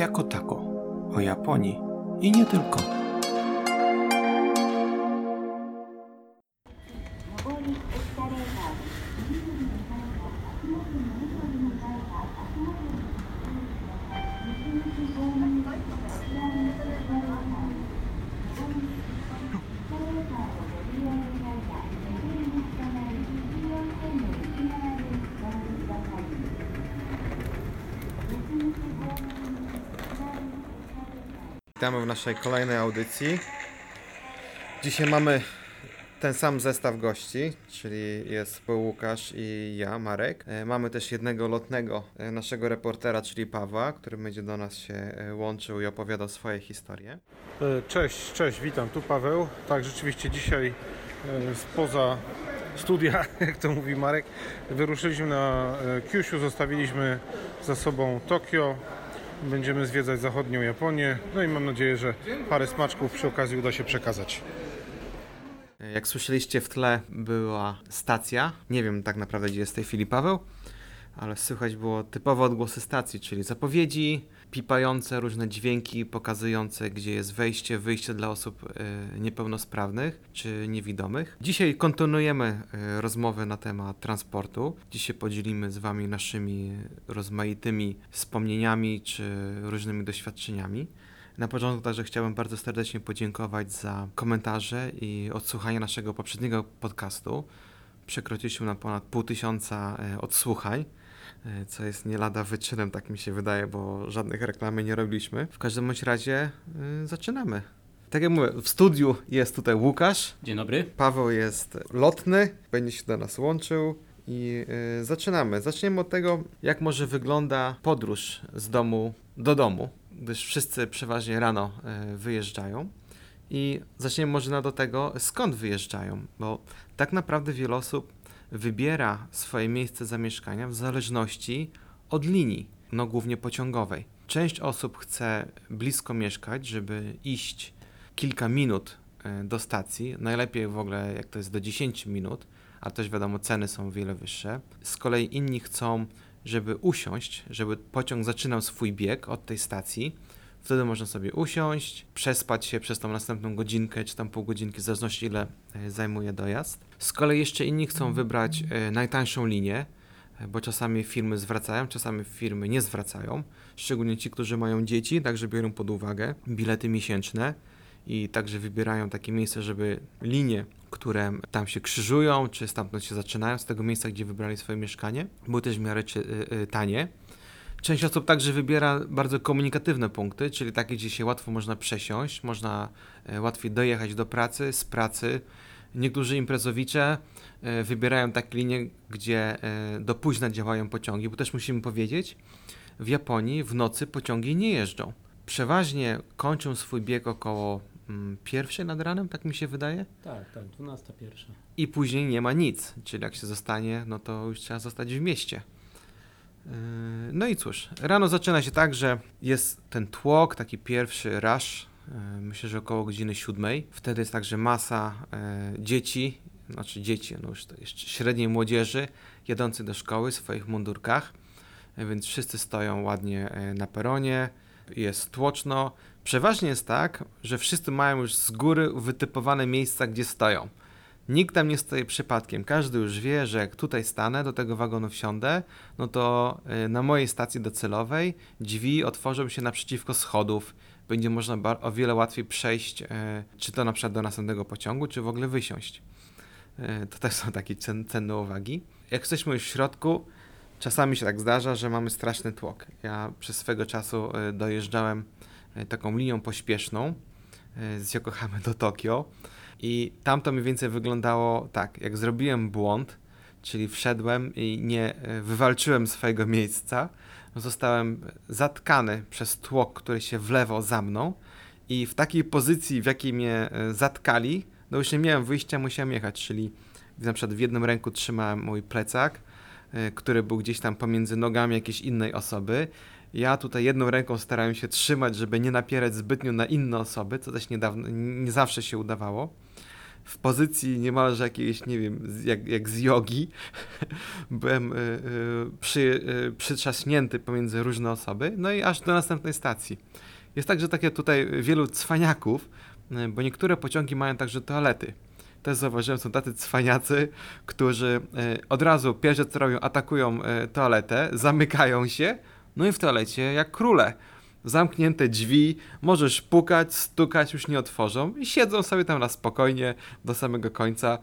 jako tako, o Japonii i nie tylko. Naszej kolejnej audycji. Dzisiaj mamy ten sam zestaw gości, czyli jest był Łukasz i ja, Marek. E, Mamy też jednego lotnego e, naszego reportera, czyli Pawła, który będzie do nas się e, łączył i opowiadał swoje historie. Cześć, cześć, witam, tu Paweł. Tak, rzeczywiście dzisiaj spoza studia, jak to mówi Marek, wyruszyliśmy na Kyushu, zostawiliśmy za sobą Tokio. Będziemy zwiedzać zachodnią Japonię, no i mam nadzieję, że parę smaczków przy okazji uda się przekazać. Jak słyszeliście w tle była stacja. Nie wiem tak naprawdę gdzie jest w tej chwili Paweł, ale słychać było typowe odgłosy stacji, czyli zapowiedzi, pipające różne dźwięki pokazujące gdzie jest wejście, wyjście dla osób e, niepełnosprawnych czy niewidomych. Dzisiaj kontynuujemy e, rozmowę na temat transportu. Dzisiaj podzielimy z wami naszymi rozmaitymi wspomnieniami czy różnymi doświadczeniami. Na początku także chciałbym bardzo serdecznie podziękować za komentarze i odsłuchanie naszego poprzedniego podcastu. Przekroczyliśmy na ponad pół tysiąca e, odsłuchań, co jest nie lada wyczynem, tak mi się wydaje, bo żadnych reklamy nie robiliśmy. W każdym bądź razie e, zaczynamy. Tak jak mówię, w studiu jest tutaj Łukasz, Dzień dobry. Paweł jest lotny, będzie się do nas łączył i y, zaczynamy. Zaczniemy od tego, jak może wygląda podróż z domu do domu, gdyż wszyscy przeważnie rano y, wyjeżdżają. I zaczniemy może do tego, skąd wyjeżdżają, bo tak naprawdę wiele osób wybiera swoje miejsce zamieszkania w zależności od linii, no głównie pociągowej. Część osób chce blisko mieszkać, żeby iść kilka minut e, do stacji. Najlepiej w ogóle, jak to jest do 10 minut, a też wiadomo, ceny są wiele wyższe. Z kolei inni chcą, żeby usiąść, żeby pociąg zaczynał swój bieg od tej stacji. Wtedy można sobie usiąść, przespać się przez tą następną godzinkę, czy tam pół godzinki, w zależności ile e, zajmuje dojazd. Z kolei jeszcze inni chcą wybrać e, najtańszą linię, e, bo czasami firmy zwracają, czasami firmy nie zwracają. Szczególnie ci, którzy mają dzieci, także biorą pod uwagę bilety miesięczne i także wybierają takie miejsce, żeby linie, które tam się krzyżują, czy stamtąd się zaczynają, z tego miejsca, gdzie wybrali swoje mieszkanie, były też w miarę tanie. Część osób także wybiera bardzo komunikatywne punkty, czyli takie, gdzie się łatwo można przesiąść, można e, łatwiej dojechać do pracy, z pracy. Niektórzy imprezowicze e, wybierają takie linie, gdzie e, do późna działają pociągi, bo też musimy powiedzieć, w Japonii w nocy pociągi nie jeżdżą. Przeważnie kończą swój bieg około mm, pierwszej nad ranem, tak mi się wydaje, Tak, tak, 12 pierwsza. i później nie ma nic, czyli jak się zostanie, no to już trzeba zostać w mieście. Yy, No i cóż, rano zaczyna się tak, że jest ten tłok, taki pierwszy rush, yy, myślę, że około godziny siódmej. Wtedy jest także masa yy, dzieci, znaczy dzieci, no już średniej młodzieży, jadących do szkoły w swoich mundurkach, więc wszyscy stoją ładnie na peronie, jest tłoczno. Przeważnie jest tak, że wszyscy mają już z góry wytypowane miejsca, gdzie stoją. Nikt tam nie stoi przypadkiem. Każdy już wie, że jak tutaj stanę, do tego wagonu wsiądę, no to y, na mojej stacji docelowej drzwi otworzą się naprzeciwko schodów. Będzie można o wiele łatwiej przejść, y, czy to na przykład do następnego pociągu, czy w ogóle wysiąść. Y, To też są takie cen- cenne uwagi. Jak jesteśmy już w środku, czasami się tak zdarza, że mamy straszny tłok. Ja przez swego czasu dojeżdżałem taką linią pośpieszną z Yokohamy do Tokio. I tam to mniej więcej wyglądało tak, jak zrobiłem błąd, czyli wszedłem i nie e, wywalczyłem swojego miejsca, zostałem zatkany przez tłok, który się wlewał za mną i w takiej pozycji, w jakiej mnie e, zatkali, no już nie miałem wyjścia, musiałem jechać, czyli na przykład w jednym ręku trzymałem mój plecak, e, który był gdzieś tam pomiędzy nogami jakiejś innej osoby. Ja tutaj jedną ręką starałem się trzymać, żeby nie napierać zbytnio na inne osoby, co też niedawno, nie zawsze się udawało. W pozycji niemalże jakiejś, nie wiem, jak, jak z jogi. Byłem y, y, przy, y, przytrzaśnięty pomiędzy różne osoby, no i aż do następnej stacji. Jest także takie tutaj wielu cwaniaków, y, bo niektóre pociągi mają także toalety. Też zauważyłem, są tacy cwaniacy, którzy y, od razu pierwsze co robią, atakują toaletę, zamykają się, no i w toalecie jak króle. Zamknięte drzwi, możesz pukać, stukać, już nie otworzą i siedzą sobie tam na spokojnie do samego końca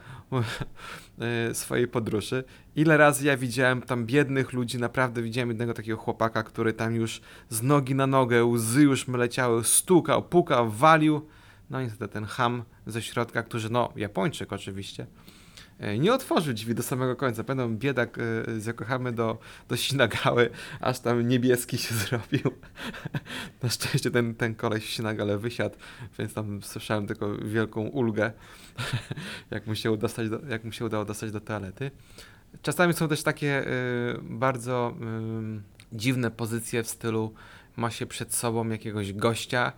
y, swojej podróży. Ile razy ja widziałem tam biednych ludzi, naprawdę widziałem jednego takiego chłopaka, który tam już z nogi na nogę, łzy już mu leciały, stukał, pukał, walił. No niestety ten ham ze środka, który, no Japończyk oczywiście, e, nie otworzył drzwi do samego końca. Pamiętam biedak e, z do, do Shinagały, aż tam niebieski się zrobił. Na szczęście ten, ten koleś w Shinagale wysiadł, więc tam słyszałem tylko wielką ulgę, jak mu się, dostać do, jak mu się udało dostać do toalety. Czasami są też takie e, bardzo dziwne pozycje w stylu ma się przed sobą jakiegoś gościa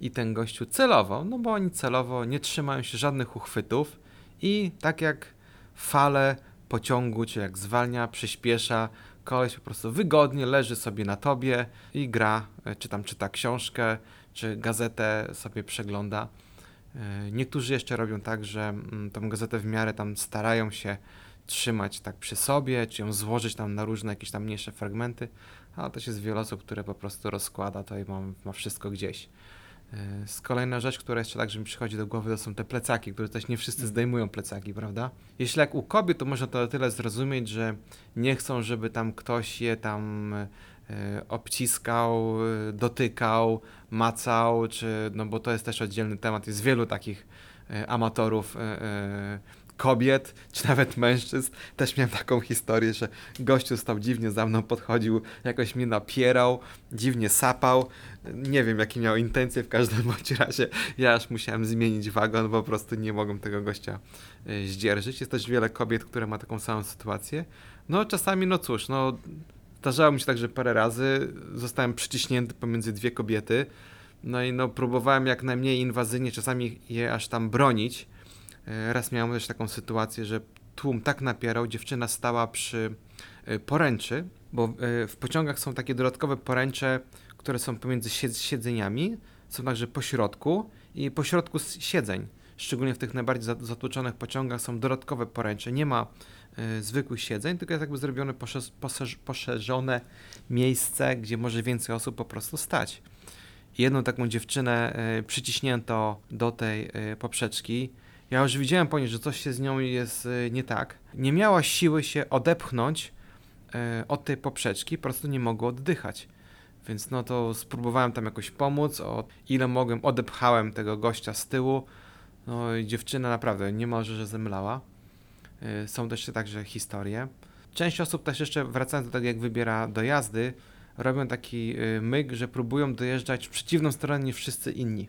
i ten gościu celowo, no bo oni celowo nie trzymają się żadnych uchwytów i tak jak fale pociągu, czy jak zwalnia, przyspiesza, koleś po prostu wygodnie leży sobie na tobie i gra, e, czy tam czyta książkę, czy gazetę sobie przegląda. E, Niektórzy jeszcze robią tak, że mm, tą gazetę w miarę tam starają się trzymać tak przy sobie, czy ją złożyć tam na różne jakieś tam mniejsze fragmenty, ale też jest wiele osób, które po prostu rozkłada to i ma, ma wszystko gdzieś. E, Z kolejna rzecz, która jeszcze także mi przychodzi do głowy, to są te plecaki, które też nie wszyscy zdejmują plecaki, prawda? Jeśli jak u kobiet, to można to o tyle zrozumieć, że nie chcą, żeby tam ktoś je tam e, obciskał, e, dotykał, macał, czy, no bo to jest też oddzielny temat, jest wielu takich amatorów kobiet, czy nawet mężczyzn. Też miałem taką historię, że gościu stał dziwnie za mną, podchodził, jakoś mnie napierał, dziwnie sapał. Nie wiem, jakie miał intencje, w każdym bądź razie ja aż musiałem zmienić wagon, po prostu nie mogłem tego gościa y, zdzierżyć. Jest też wiele kobiet, które ma taką samą sytuację. No czasami, no cóż, no zdarzało mi się tak, że parę razy zostałem przyciśnięty pomiędzy dwie kobiety. No i no próbowałem jak najmniej inwazyjnie czasami je aż tam bronić. E, Raz miałem też taką sytuację, że tłum tak napierał, dziewczyna stała przy e, poręczy, bo e, w pociągach są takie dodatkowe poręcze, które są pomiędzy sied- siedzeniami, są także po środku i po środku siedzeń. Szczególnie w tych najbardziej za- zatłoczonych pociągach są dodatkowe poręcze. Nie ma zwykłych siedzeń, tylko jest jakby zrobione poszerz- poszerz- poszerzone miejsce, gdzie może więcej osób po prostu stać. Jedną taką dziewczynę przyciśnięto do tej poprzeczki. Ja już widziałem po niej, że coś się z nią jest e, nie tak. Nie miała siły się odepchnąć e, od tej poprzeczki, po prostu nie mogła oddychać. Więc no to spróbowałem tam jakoś pomóc, o ile mogłem odepchałem tego gościa z tyłu. No i dziewczyna naprawdę niemalże, że zemlała. E, Są też także historie. Część osób też jeszcze, wracając do tego, jak wybiera dojazdy, robią taki myk, że próbują dojeżdżać w przeciwną stronę niż wszyscy inni.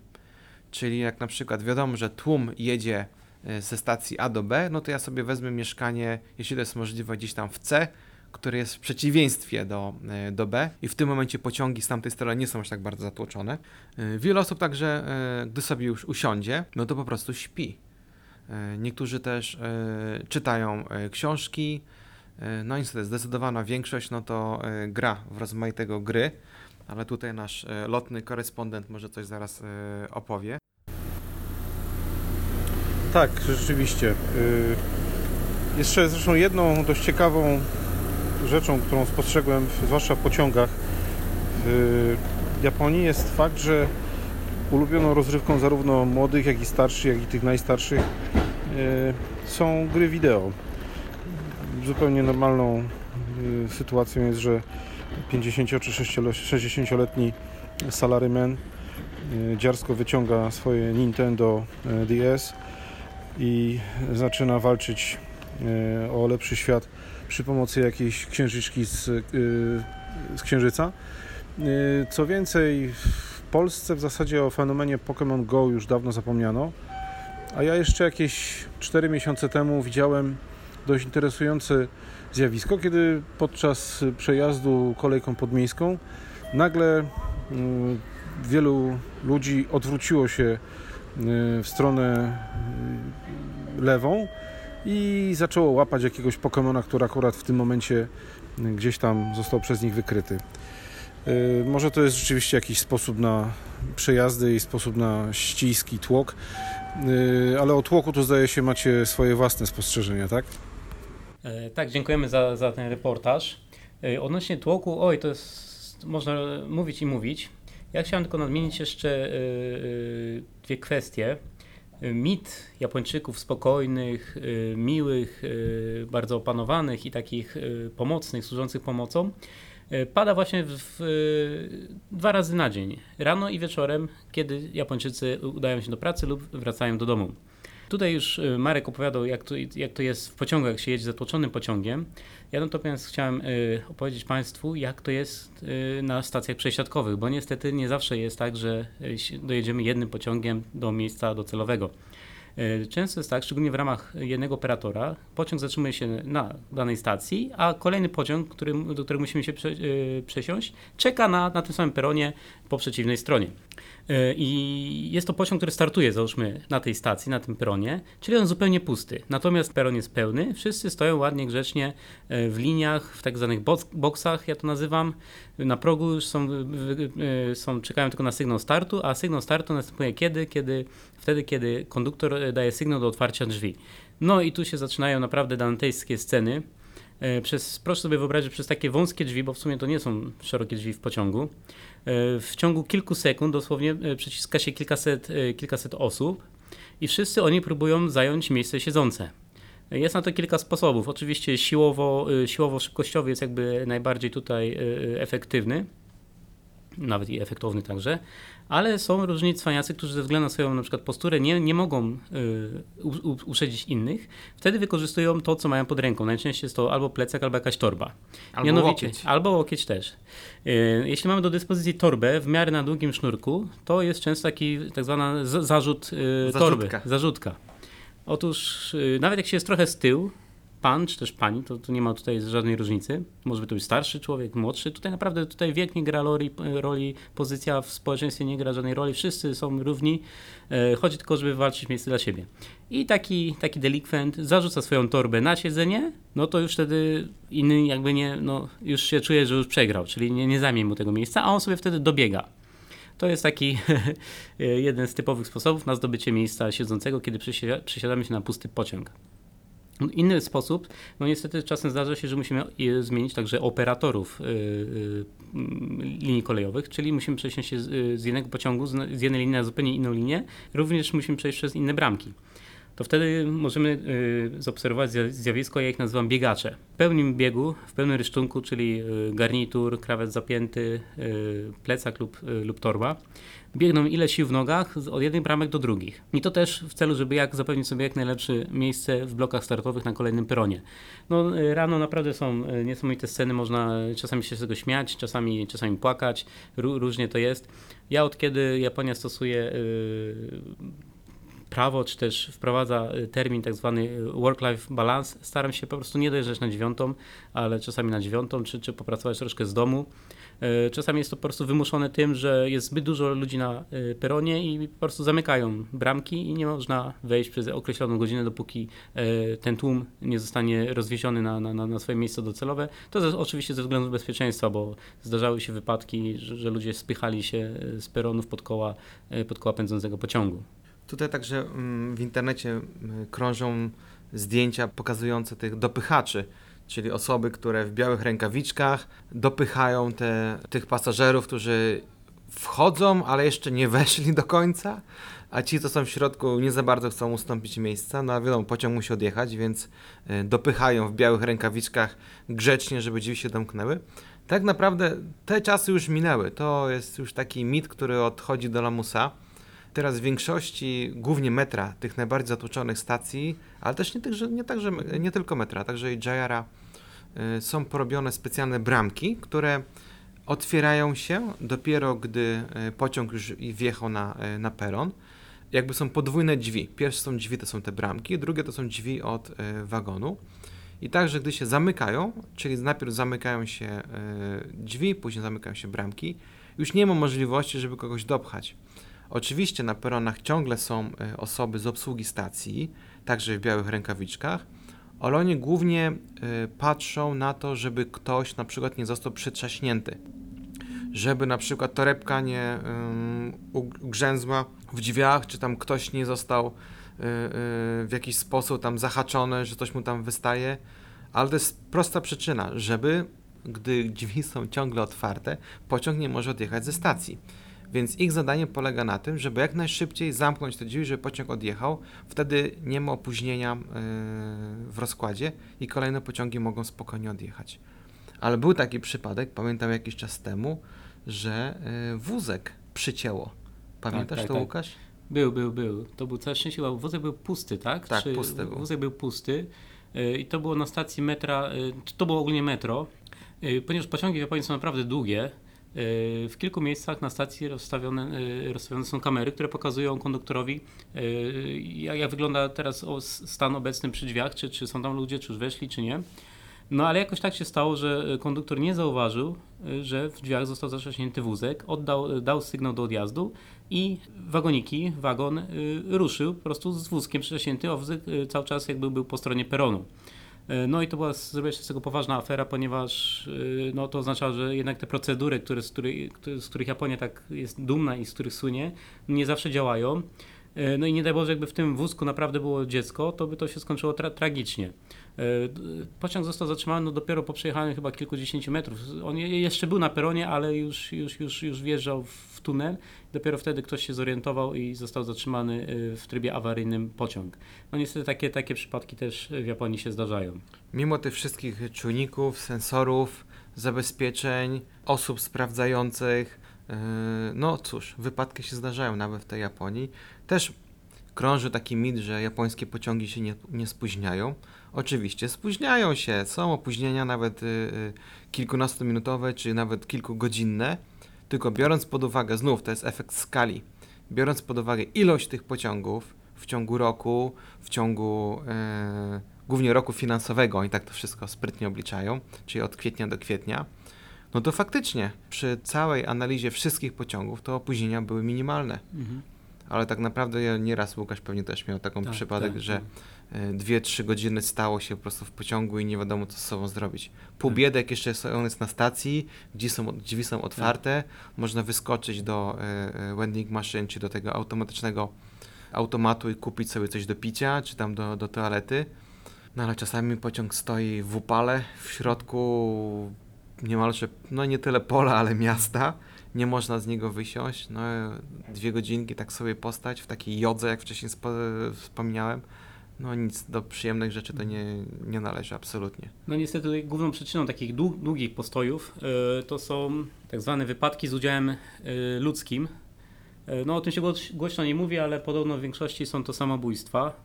Czyli jak na przykład wiadomo, że tłum jedzie y, ze stacji A do B, no to ja sobie wezmę mieszkanie, jeśli to jest możliwe, gdzieś tam w C, które jest w przeciwieństwie do, y, do B i w tym momencie pociągi z tamtej strony nie są aż tak bardzo zatłoczone. Y, Wiele osób także, gdy sobie już usiądzie, no to po prostu śpi. Niektórzy też czytają książki, no niestety zdecydowana większość no to gra w rozmaitego gry, ale tutaj nasz lotny korespondent może coś zaraz opowie. Tak, rzeczywiście. Y, Jeszcze zresztą jedną dość ciekawą rzeczą, którą spostrzegłem, zwłaszcza w pociągach w Japonii, jest fakt, że ulubioną rozrywką zarówno młodych, jak i starszych, jak i tych najstarszych y, są gry wideo. Zupełnie normalną y, sytuacją jest, że 50 czy 60-letni salaryman y, dziarsko wyciąga swoje Nintendo y, DS i zaczyna walczyć e, o lepszy świat przy pomocy jakiejś księżyczki z, e, z księżyca. E, Co więcej, w Polsce w zasadzie o fenomenie Pokémon Go już dawno zapomniano, a ja jeszcze jakieś 4 miesiące temu widziałem dość interesujące zjawisko, kiedy podczas przejazdu kolejką podmiejską nagle wielu ludzi odwróciło się w stronę lewą i zaczęło łapać jakiegoś Pokemona, który akurat w tym momencie gdzieś tam został przez nich wykryty. Yy, Może to jest rzeczywiście jakiś sposób na przejazdy i sposób na ściski, tłok, Yy, ale o tłoku to zdaje się macie swoje własne spostrzeżenia, tak? E, Tak, dziękujemy za, za ten reportaż. E, Odnośnie tłoku, oj, to jest, można mówić i mówić. Ja chciałem tylko nadmienić jeszcze e, dwie kwestie. E, Mit Japończyków spokojnych, e, miłych, e, bardzo opanowanych i takich pomocnych, służących pomocą pada właśnie w, w, dwa razy na dzień. Rano i wieczorem, kiedy Japończycy udają się do pracy lub wracają do domu. Tutaj już y, Marek opowiadał, jak to, jak to jest w pociągu, jak się jedzie zatłoczonym pociągiem. Ja natomiast chciałem y, opowiedzieć Państwu, jak to jest y, na stacjach przesiadkowych, bo niestety nie zawsze jest tak, że dojedziemy jednym pociągiem do miejsca docelowego. Często jest tak, szczególnie w ramach jednego operatora, pociąg zatrzymuje się na danej stacji, a kolejny pociąg, który, do którego musimy się prze, przesiąść, czeka na, na tym samym peronie po przeciwnej stronie. E, I jest to pociąg, który startuje, załóżmy, na tej stacji, na tym peronie, czyli on zupełnie pusty. Natomiast peron jest pełny, wszyscy stoją ładnie, grzecznie e, w liniach, w tak zwanych boksach, ja to nazywam. Na progu już są, e, są, czekają tylko na sygnał startu, a sygnał startu następuje kiedy? kiedy wtedy, kiedy konduktor daje sygnał do otwarcia drzwi. No i tu się zaczynają naprawdę dantejskie sceny. Przez, proszę sobie wyobrazić, przez takie wąskie drzwi, bo w sumie to nie są szerokie drzwi w pociągu, w ciągu kilku sekund dosłownie e, przyciska się kilkaset, e, kilkaset osób i wszyscy oni próbują zająć miejsce siedzące. E, Jest na to kilka sposobów. Oczywiście siłowo, e, siłowo-szybkościowy jest jakby najbardziej tutaj e, e, efektywny, nawet i efektowny także, ale są różni cwaniacy, którzy ze względu na swoją na przykład posturę nie, nie mogą y, u- u- uprzedzić innych. Wtedy wykorzystują to, co mają pod ręką. Najczęściej jest to albo plecak, albo jakaś torba. Albo Mianowicie, łokieć. Albo łokieć też. Y, Jeśli mamy do dyspozycji torbę w miarę na długim sznurku, to jest często taki tak zwany zarzut y, torby. Zarzutka. Otóż y, nawet jak się jest trochę z tyłu, pan czy też pani, to, to nie ma tutaj żadnej różnicy. Może by to być starszy człowiek, młodszy. Tutaj naprawdę tutaj wiek nie gra roli, roli, pozycja w społeczeństwie nie gra żadnej roli. Wszyscy są równi. E, Chodzi tylko, żeby walczyć miejsce dla siebie. I taki, taki delikwent zarzuca swoją torbę na siedzenie, no to już wtedy inny jakby nie, no już się czuje, że już przegrał, czyli nie, nie zajmie mu tego miejsca, a on sobie wtedy dobiega. To jest taki jeden z typowych sposobów na zdobycie miejsca siedzącego, kiedy przysia- przysiadamy się na pusty pociąg. Inny sposób, no niestety czasem zdarza się, że musimy zmienić także operatorów y, y, linii kolejowych, czyli musimy przesiąść się z, y, jednego pociągu, z jednej linii na zupełnie inną linię, również musimy przejść przez inne bramki. To wtedy możemy y, zaobserwować zja- zjawisko, ja ich nazywam biegacze. W pełnym biegu, w pełnym rysztunku, czyli y, garnitur, krawat zapięty, y, plecak lub, lub torba, biegną ile sił w nogach od jednych bramek do drugich. I to też w celu, żeby jak zapewnić sobie jak najlepsze miejsce w blokach startowych na kolejnym peronie. No, rano naprawdę są niesamowite sceny, można czasami się z tego śmiać, czasami, czasami płakać, Ró- różnie to jest. Ja od kiedy Japonia stosuje y, prawo, czy też wprowadza y, termin tak zwany y, work-life balance, staram się po prostu nie dojeżdżać na dziewiątą, ale czasami na dziewiątą, czy, czy popracować troszkę z domu. Y, Czasami jest to po prostu wymuszone tym, że jest zbyt dużo ludzi na peronie i po prostu zamykają bramki i nie można wejść przez określoną godzinę, dopóki ten tłum nie zostanie rozwieziony na, na, na swoje miejsce docelowe. To ze, oczywiście ze względu bezpieczeństwa, bo zdarzały się wypadki, że, że ludzie spychali się z peronów pod koła, pod koła pędzącego pociągu. Tutaj także mm, w internecie mm, krążą zdjęcia pokazujące tych dopychaczy, czyli osoby, które w białych rękawiczkach dopychają te, tych pasażerów, którzy wchodzą, ale jeszcze nie weszli do końca, a ci, co są w środku, nie za bardzo chcą ustąpić miejsca. No a wiadomo, pociąg musi odjechać, więc y, dopychają w białych rękawiczkach grzecznie, żeby drzwi się domknęły. Tak naprawdę te czasy już minęły. To jest już taki mit, który odchodzi do lamusa. Teraz w większości, głównie metra, tych najbardziej zatłoczonych stacji, ale też nie, nie, także, nie tylko metra, także i JR-a, y, są porobione specjalne bramki, które otwierają się dopiero gdy y, pociąg już wjechał na, y, na peron. Jakby są podwójne drzwi. Pierwsze są drzwi, to są te bramki, drugie to są drzwi od wagonu. I także gdy się zamykają, czyli najpierw zamykają się drzwi, później zamykają się bramki, już nie ma możliwości, żeby kogoś dopchać. Oczywiście na peronach ciągle są e, osoby z obsługi stacji, także w białych rękawiczkach, ale oni głównie y, patrzą na to, żeby ktoś na przykład nie został przytrzaśnięty. Żeby na przykład torebka nie ugrzęzła w drzwiach, czy tam ktoś nie został y, w jakiś sposób tam zahaczony, że coś mu tam wystaje. Ale to jest prosta przyczyna, żeby gdy drzwi są ciągle otwarte, pociąg nie może odjechać ze stacji. Więc ich zadanie polega na tym, żeby jak najszybciej zamknąć te drzwi, żeby pociąg odjechał. Wtedy nie ma opóźnienia yy, w rozkładzie i kolejne pociągi mogą spokojnie odjechać. Ale był taki przypadek, pamiętam jakiś czas temu, że yy, wózek przycięło. Pamiętasz tak, to, tak. Łukasz? Był, był, był. To był całe szczęście, bo wózek był pusty, tak? Tak, Czy pusty był. Wózek był pusty y, i to było na stacji metra, to było ogólnie metro, ponieważ pociągi w Japonii są naprawdę długie. W kilku miejscach na stacji rozstawione, y, rozstawione są kamery, które pokazują konduktorowi, y, jak, jak wygląda teraz stan obecny przy drzwiach, czy, czy są tam ludzie, czy już weszli, czy nie. No ale jakoś tak się stało, że y, konduktor nie zauważył, że w drzwiach został zatrzaśnięty wózek, oddał, dał sygnał do odjazdu i wagoniki, wagon ruszył po prostu z wózkiem przyciśnięty, a wózek cały czas jakby był po stronie peronu. Y, No i to była, zrobiła się z tego poważna afera, ponieważ y, no, to oznaczało, że jednak te procedury, które, z, których, z których Japonia tak jest dumna i z których słynie, nie zawsze działają. Y, No i nie daj Boże, jakby w tym wózku naprawdę było dziecko, to by to się skończyło tra- tragicznie. D- Pociąg został zatrzymany no dopiero po przejechaniu chyba kilkudziesięciu metrów. On je- jeszcze był na peronie, ale już, już, już, już wjeżdżał w tunel. Dopiero wtedy ktoś się zorientował i został zatrzymany y, w trybie awaryjnym pociąg. No niestety takie, takie przypadki też w Japonii się zdarzają. Mimo tych wszystkich czujników, sensorów, zabezpieczeń, osób sprawdzających, yy, no cóż, wypadki się zdarzają nawet w tej Japonii. Też krąży taki mit, że japońskie pociągi się nie, nie spóźniają. Oczywiście spóźniają się, są opóźnienia nawet yy, yy, kilkunastominutowe czy nawet kilkugodzinne, tylko biorąc pod uwagę, znów to jest efekt skali, biorąc pod uwagę ilość tych pociągów w ciągu roku, w ciągu yy, głównie roku finansowego, oni tak to wszystko sprytnie obliczają, czyli od kwietnia do kwietnia, no to faktycznie przy całej analizie wszystkich pociągów to opóźnienia były minimalne. Ale tak naprawdę ja nieraz Łukasz pewnie też miał taką Tak, przypadek, tak, że tak. E, dwie, trzy godziny stało się po prostu w pociągu i nie wiadomo co z sobą zrobić. Pół Tak. biedek jeszcze jest, on jest na stacji, drzwi są, drzwi są otwarte, można wyskoczyć do e, e, vending machine, czy do tego automatycznego automatu i kupić sobie coś do picia, czy tam do, do toalety. No ale czasami pociąg stoi w upale, w środku niemalże, no nie tyle pola, ale miasta. Nie można z niego wysiąść. No, dwie godzinki tak sobie postać w takiej jodze, jak wcześniej spo, wspomniałem. No nic do przyjemnych rzeczy to nie, nie należy absolutnie. No niestety główną przyczyną takich dłu- długich postojów y, to są tak zwane wypadki z udziałem y, ludzkim. Y, no o tym się głoś- głośno nie mówi, ale podobno w większości są to samobójstwa.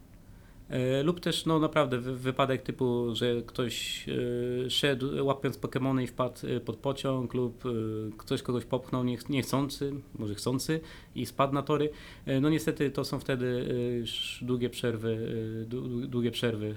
Y, lub też no naprawdę wy- wypadek typu, że ktoś y, szedł łapiąc Pokemony i wpadł y, pod pociąg lub ktoś kogoś popchnął niech, niechcący, może chcący i spadł na tory. No niestety to są wtedy już długie przerwy, dłu- długie przerwy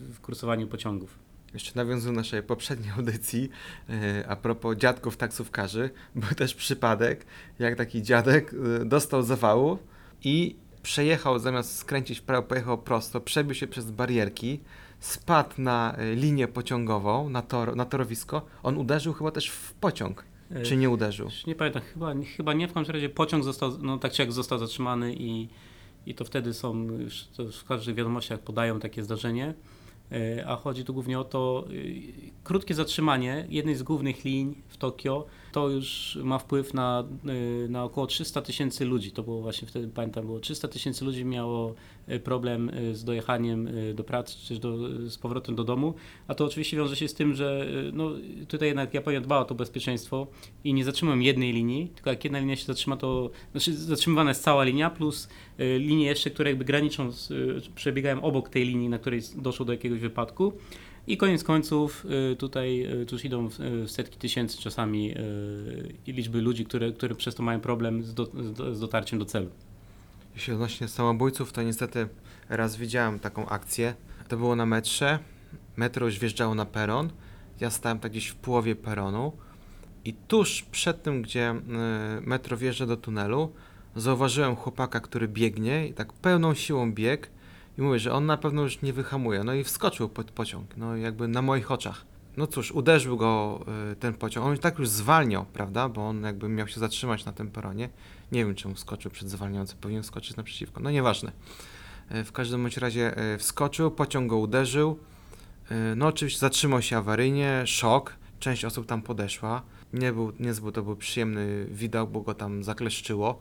w, kursowaniu pociągów. Jeszcze nawiązuję do naszej poprzedniej audycji, e, a propos dziadków taksówkarzy, był też przypadek, jak taki dziadek e, dostał zawału i przejechał, zamiast skręcić w prawo, pojechał prosto, przebił się przez barierki, spadł na e, linię pociągową, na, tor, na torowisko. On uderzył chyba też w pociąg, Y, czy nie uderzył? Nie pamiętam, chyba, chyba nie, w każdym razie pociąg został, no tak czy jak został zatrzymany i, i to wtedy są, to w każdych wiadomościach podają takie zdarzenie, E, a chodzi tu głównie o to, krótkie zatrzymanie jednej z głównych linii w Tokio, to już ma wpływ na, y, na około 300 tysięcy ludzi, to było właśnie wtedy, pamiętam, było 300 tysięcy ludzi miało y, problem y, z dojechaniem do pracy, czy do, z powrotem do domu, a to oczywiście wiąże się z tym, że no, tutaj jednak Japonia dbała o to bezpieczeństwo i nie zatrzymują jednej linii, tylko jak jedna linia się zatrzyma, to znaczy zatrzymywana jest cała linia, plus linie jeszcze, które jakby graniczą, z, przebiegają obok tej linii, na której doszło do jakiegoś wypadku. I koniec końców y, tutaj już idą y, w setki tysięcy czasami y, liczby ludzi, które, które przez to mają problem z, do, z do- z dotarciem do celu. Jeśli odnośnie samobójców, to niestety raz widziałem taką akcję. To było na metrze. Metro już wjeżdżało na peron. Ja stałem tak gdzieś w połowie peronu i tuż przed tym, gdzie metro wjeżdża do tunelu, zauważyłem chłopaka, który biegnie i tak pełną siłą biegł I mówię, że on na pewno już nie wyhamuje. No i wskoczył pod pociąg, no jakby na moich oczach. No cóż, uderzył go y, ten pociąg. On tak już zwalniał, prawda? Bo on jakby miał się zatrzymać na tym peronie. Nie wiem, czemu wskoczył przed zwalniającym, powinien skoczyć naprzeciwko. No nieważne. Y, w każdym bądź razie y, wskoczył, pociąg go uderzył. Y, no oczywiście zatrzymał się awaryjnie, szok. Część osób tam podeszła. Nie był, nie był to był przyjemny widok, bo go tam zakleszczyło.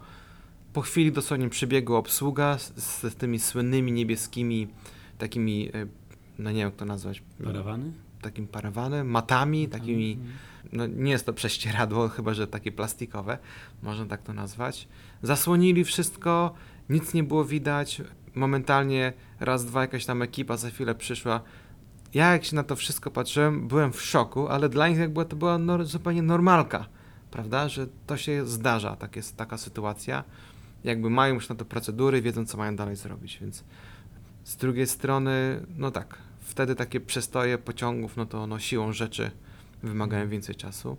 Po chwili dosłownie przybiegła obsługa z, z tymi słynnymi niebieskimi takimi, y, no nie wiem jak to nazwać, Parawany? takim parawanem, matami, takimi, no nie jest to prześcieradło, chyba że takie plastikowe, można tak to nazwać. Zasłonili wszystko, nic nie było widać, momentalnie raz, dwa jakaś tam ekipa za chwilę przyszła. Ja jak się na to wszystko patrzyłem, byłem w szoku, ale dla nich jakby to była nor- zupełnie normalka, prawda, że to się zdarza, tak jest taka sytuacja. Jakby mają już na to procedury, wiedzą co mają dalej zrobić, więc z drugiej strony, no tak, wtedy takie przestoje pociągów, no to no, siłą rzeczy wymagają więcej czasu.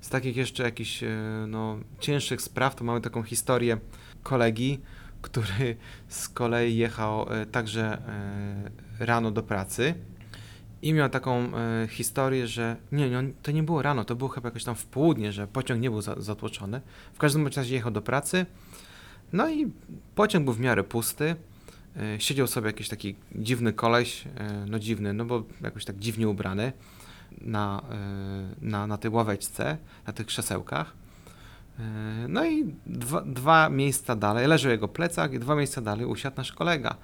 Z takich jeszcze jakichś e, no, cięższych spraw, to mamy taką historię kolegi, który z kolei jechał e, także e, rano do pracy i miał taką historię, że nie, nie, to nie było rano, to było chyba jakoś tam w południe, że pociąg nie był za, zatłoczony. W każdym razie jechał do pracy, no i pociąg był w miarę pusty. E, Siedział sobie jakiś taki dziwny koleś, e, no dziwny, no bo jakoś tak dziwnie ubrany na, e, na, na tej ławeczce, na tych krzesełkach. No i dwa, dwa miejsca dalej, leżał jego plecak i dwa miejsca dalej usiadł nasz kolega.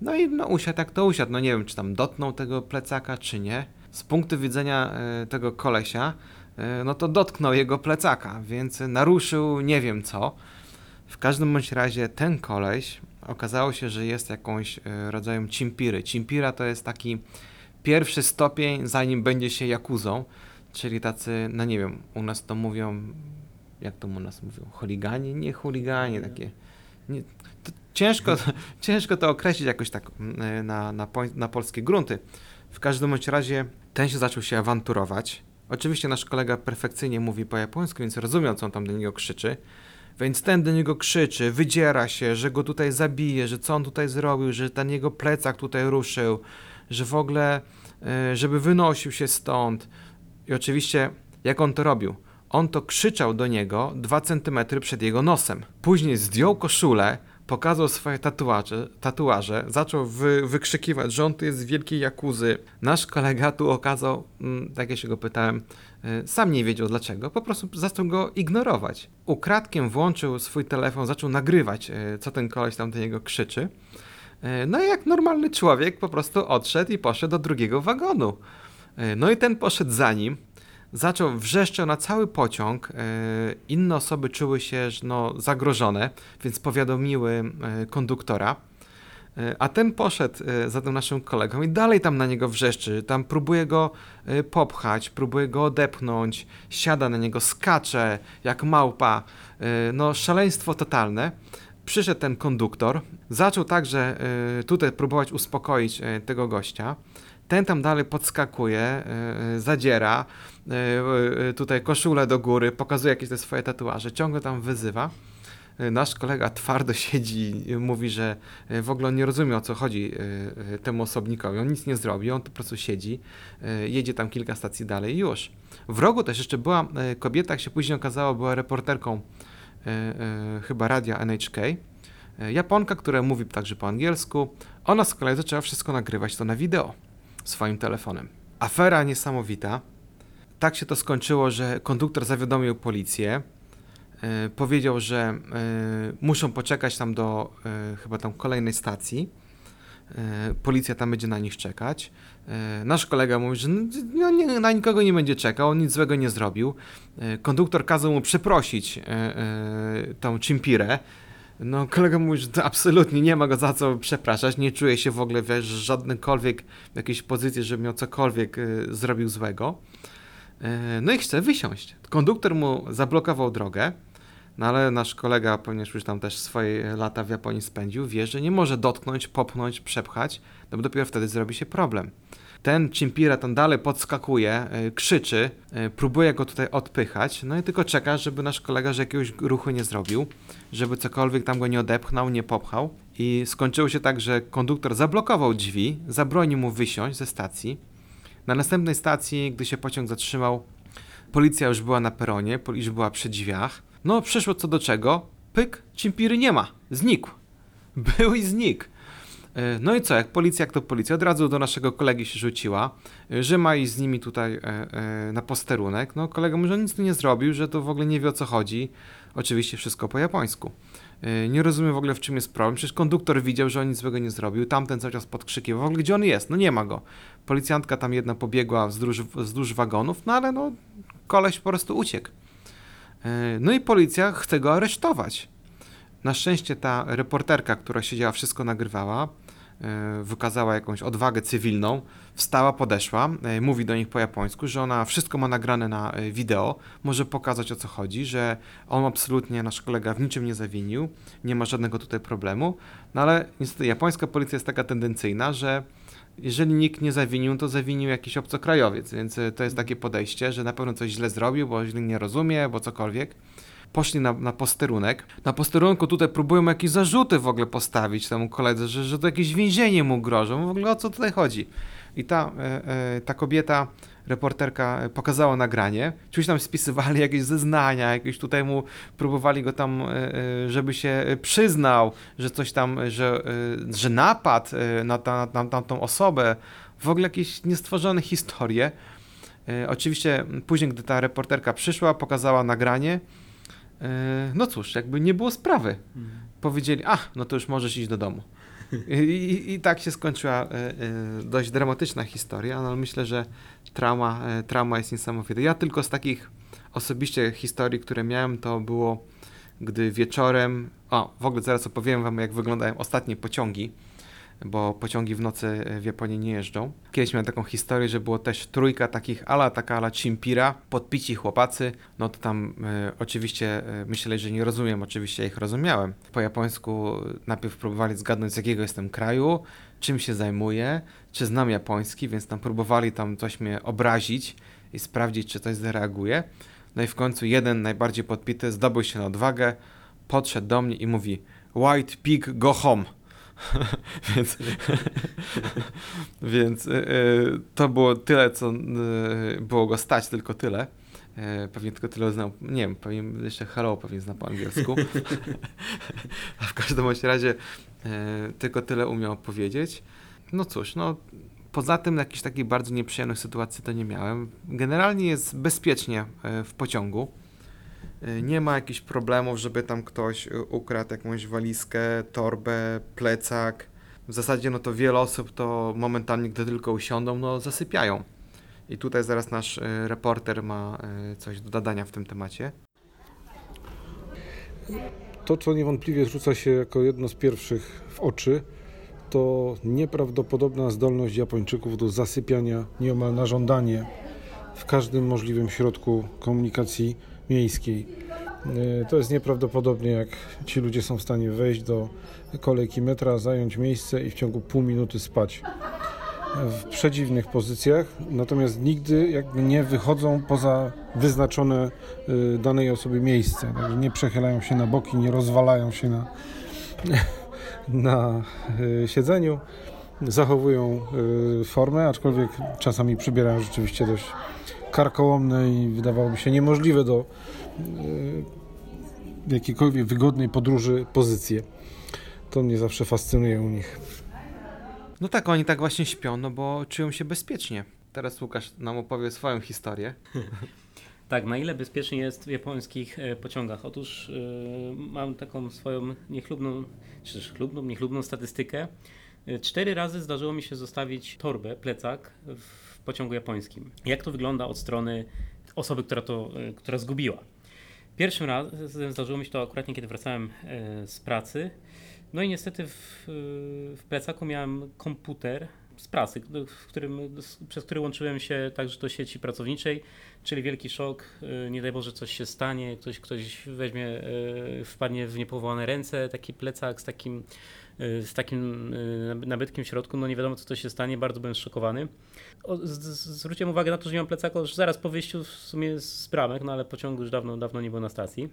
No i no usiadł jak to usiadł, no nie wiem czy tam dotknął tego plecaka czy nie. Z punktu widzenia tego kolesia, no to dotknął jego plecaka, więc naruszył nie wiem co. W każdym bądź razie ten koleś okazało się, że jest jakąś e, rodzajem cimpiry. Cimpira to jest taki pierwszy stopień, zanim będzie się jakuzą, czyli tacy, no nie wiem, u nas to mówią, jak to u nas mówią, chuligani? Nie chuligani, takie. Nie, to ciężko, ciężko to określić jakoś tak mm, na, na, poń- na polskie grunty. W każdym bądź razie ten się zaczął się awanturować. Oczywiście nasz kolega perfekcyjnie mówi po japońsku, więc rozumiał, co on tam do niego krzyczy. Więc ten do niego krzyczy, wydziera się, że go tutaj zabije, że co on tutaj zrobił, że ten jego plecak tutaj ruszył, że w ogóle, e, żeby wynosił się stąd. I oczywiście, jak on to robił? On to krzyczał do niego dwa centymetry przed jego nosem. Później zdjął koszulę, pokazał swoje tatuaże, tatuaże zaczął wy, wykrzykiwać, że on tu jest z wielkiej jakuzy. Nasz kolega tu okazał, mm, tak ja się go pytałem, e, sam nie wiedział dlaczego, po prostu zaczął go ignorować. Ukradkiem włączył swój telefon, zaczął nagrywać, e, co ten koleś tam do niego krzyczy. E, No i jak normalny człowiek po prostu odszedł i poszedł do drugiego wagonu. No i ten poszedł za nim, zaczął wrzeszczał na cały pociąg. e, Inne osoby czuły się no, zagrożone, więc powiadomiły e, konduktora. E, A ten poszedł za tym naszym kolegą i dalej tam na niego wrzeszczy. Tam próbuje go popchać, próbuje go odepchnąć, siada na niego, skacze jak małpa. No, szaleństwo totalne. Przyszedł ten konduktor, zaczął także tutaj próbować uspokoić tego gościa. Ten tam dalej podskakuje, zadziera, tutaj koszulę do góry, pokazuje jakieś te swoje tatuaże, ciągle tam wyzywa. E, Nasz kolega twardo siedzi i mówi, że e, w ogóle nie rozumie o co chodzi e, e, temu osobnikowi. On nic nie zrobi, on po prostu siedzi, e, jedzie tam kilka stacji dalej i już. W rogu też jeszcze była e, kobieta, jak się później okazało, była reporterką e, e, chyba radia NHK. E, Japonka, która mówi także po angielsku. Ona z kolei zaczęła wszystko nagrywać to na wideo swoim telefonem. Afera niesamowita. Tak się to skończyło, że konduktor zawiadomił policję. E, powiedział, że e, muszą poczekać tam do e, chyba tam kolejnej stacji. Policja tam będzie na nich czekać. Nasz kolega mówi, że no, nie, na nikogo nie będzie czekał, on nic złego nie zrobił. Konduktor kazał mu przeprosić tą Chimpirę. No, kolega mówi, że absolutnie nie ma go za co przepraszać, nie czuje się w ogóle w jakiejś pozycji, żeby miał cokolwiek zrobił złego. E, no i chce wysiąść. Konduktor mu zablokował drogę, no ale nasz kolega, ponieważ już tam też swoje lata w Japonii spędził, wie, że nie może dotknąć, popchnąć, przepchać, no bo dopiero wtedy zrobi się problem. Ten Chimpira tam dalej podskakuje, y, krzyczy, y, próbuje go tutaj odpychać, no i tylko czeka, żeby nasz kolega, że jakiegoś ruchu nie zrobił, żeby cokolwiek tam go nie odepchnął, nie popchał. I skończyło się tak, że konduktor zablokował drzwi, zabronił mu wysiąść ze stacji. Na następnej stacji, gdy się pociąg zatrzymał, policja już była na peronie, już była przy drzwiach. No, przyszło co do czego, pyk, Chimpiry nie ma, znikł. Był i znikł. E, No i co, jak policja, jak to policja, od razu do naszego kolegi się rzuciła, e, że ma iść z nimi tutaj e, na posterunek. No kolega mówi, że nic tu nie zrobił, że to w ogóle nie wie o co chodzi. Oczywiście wszystko po japońsku. Nie rozumiem w ogóle w czym jest problem. Przecież konduktor widział, że on nic złego nie zrobił. Tamten cały czas podkrzykiwał. W ogóle gdzie on jest? No nie ma go. Policjantka tam jedna pobiegła wzdłuż, wzdłuż wagonów, no ale no koleś po prostu uciekł. E, No i policja chce go aresztować. Na szczęście ta reporterka, która siedziała, wszystko nagrywała, e, wykazała jakąś odwagę cywilną, wstała, podeszła, e, mówi do nich po japońsku, że ona wszystko ma nagrane na wideo, może pokazać o co chodzi, że on absolutnie, nasz kolega w niczym nie zawinił, nie ma żadnego tutaj problemu, no ale niestety japońska policja jest taka tendencyjna, że jeżeli nikt nie zawinił, to zawinił jakiś obcokrajowiec, więc e, to jest takie podejście, że na pewno coś źle zrobił, bo źle nie rozumie, bo cokolwiek. Poszli na, na posterunek. Na posterunku tutaj próbują jakieś zarzuty w ogóle postawić temu koledze, że, że to jakieś więzienie mu grożą. W ogóle o co tutaj chodzi? I ta, e, e, ta kobieta, reporterka pokazała nagranie. Ci tam spisywali jakieś zeznania, jakieś tutaj mu próbowali go tam, e, żeby się przyznał, że coś tam, że, że napad e, na, ta, na, tamtą osobę. W ogóle jakieś niestworzone historie. Oczywiście później, gdy ta reporterka przyszła, pokazała nagranie, no cóż, jakby nie było sprawy. Powiedzieli, a, no to już możesz iść do domu. I, i, tak się skończyła e, e, dość dramatyczna historia, no ale myślę, że trauma, e, trauma jest niesamowita. Ja tylko z takich osobiście historii, które miałem, to było, gdy wieczorem, o, w ogóle zaraz opowiem wam, jak wyglądają ostatnie pociągi, bo pociągi w nocy e, w Japonii nie jeżdżą. Kiedyś miałem taką historię, że było też trójka takich ala, taka ala Chimpira, podpici chłopacy, no to tam e, oczywiście e, myśleli, że nie rozumiem, oczywiście ich rozumiałem. Po japońsku najpierw próbowali zgadnąć z jakiego jestem kraju, czym się zajmuję, czy znam japoński, więc tam próbowali tam coś mnie obrazić i sprawdzić, czy coś zareaguje. No i w końcu jeden najbardziej podpity zdobył się na odwagę, podszedł do mnie i mówi White pig go home. więc więc y, y, to było tyle, co y, było go stać, tylko tyle. Y, Pewnie tylko tyle znał, nie wiem, pewnie jeszcze hello pewnie zna po angielsku. A w każdym razie tylko tyle umiał powiedzieć. No cóż, no poza tym jakichś takich bardzo nieprzyjemnych sytuacji to nie miałem. Generalnie jest bezpiecznie w pociągu. Y, Nie ma jakichś problemów, żeby tam ktoś y, ukradł jakąś walizkę, torbę, plecak. W zasadzie no to wiele osób to momentalnie, gdy tylko usiądą, no zasypiają. I tutaj zaraz nasz y, reporter ma coś do dodania w tym temacie. To, co niewątpliwie rzuca się jako jedno z pierwszych w oczy, to nieprawdopodobna zdolność Japończyków do zasypiania nieomal na żądanie w każdym możliwym środku komunikacji miejskiej. E, To jest nieprawdopodobnie, jak ci ludzie są w stanie wejść do kolejki metra, zająć miejsce i w ciągu pół minuty spać. W przedziwnych pozycjach, natomiast nigdy jakby nie wychodzą poza wyznaczone y, danej osoby miejsce. Nie przechylają się na boki, nie rozwalają się na, na y, siedzeniu. Zachowują y, formę, aczkolwiek czasami przybierają rzeczywiście dość karkołomne i wydawałoby się niemożliwe do y, jakiejkolwiek wygodnej podróży pozycje. To mnie zawsze fascynuje u nich. No tak, oni tak właśnie śpią, no bo czują się bezpiecznie. Teraz Łukasz nam opowie swoją historię. Tak, na ile bezpiecznie jest w japońskich e, pociągach? Otóż e, mam taką swoją niechlubną, czy też chlubną, niechlubną statystykę. E, Cztery razy zdarzyło mi się zostawić torbę, plecak w pociągu japońskim. Jak to wygląda od strony osoby, która to, e, która zgubiła? Pierwszym razem zdarzyło mi się to akurat kiedy wracałem e, z pracy. No i niestety w, w plecaku miałem komputer, z pracy, w którym, przez który łączyłem się także do sieci pracowniczej, czyli wielki szok, nie daj Boże coś się stanie, ktoś, ktoś weźmie, wpadnie w niepowołane ręce, taki plecak z takim, z takim y, nabytkiem w środku, no nie wiadomo co to się stanie, bardzo byłem zszokowany. O, z, z, zwróciłem uwagę na to, że nie mam plecaka już zaraz po wyjściu w sumie z bramek, no ale pociągu już dawno, dawno nie było na stacji.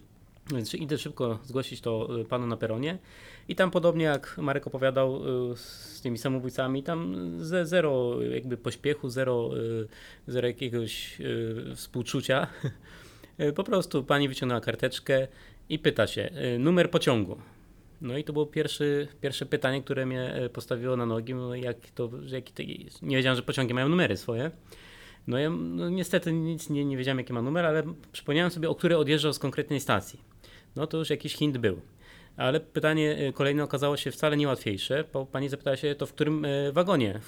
Więc idę szybko zgłosić to y, panu na peronie. I tam podobnie jak Marek opowiadał y, z tymi samobójcami, tam ze zero jakby pośpiechu, zero, y, zero jakiegoś y, współczucia. Y, Po prostu pani wyciągnęła karteczkę i pyta się, y, numer pociągu. No i to było pierwszy, pierwsze pytanie, które mnie y, postawiło na nogi. No jak to, to, nie wiedziałem, że pociągi mają numery swoje. No ja no niestety nic nie, nie wiedziałem, jaki ma numer, ale przypomniałem sobie, o który odjeżdżał z konkretnej stacji. No to już jakiś hint był. Ale pytanie y, kolejne okazało się wcale nie łatwiejsze, bo pani zapytała się, to w którym y, wagonie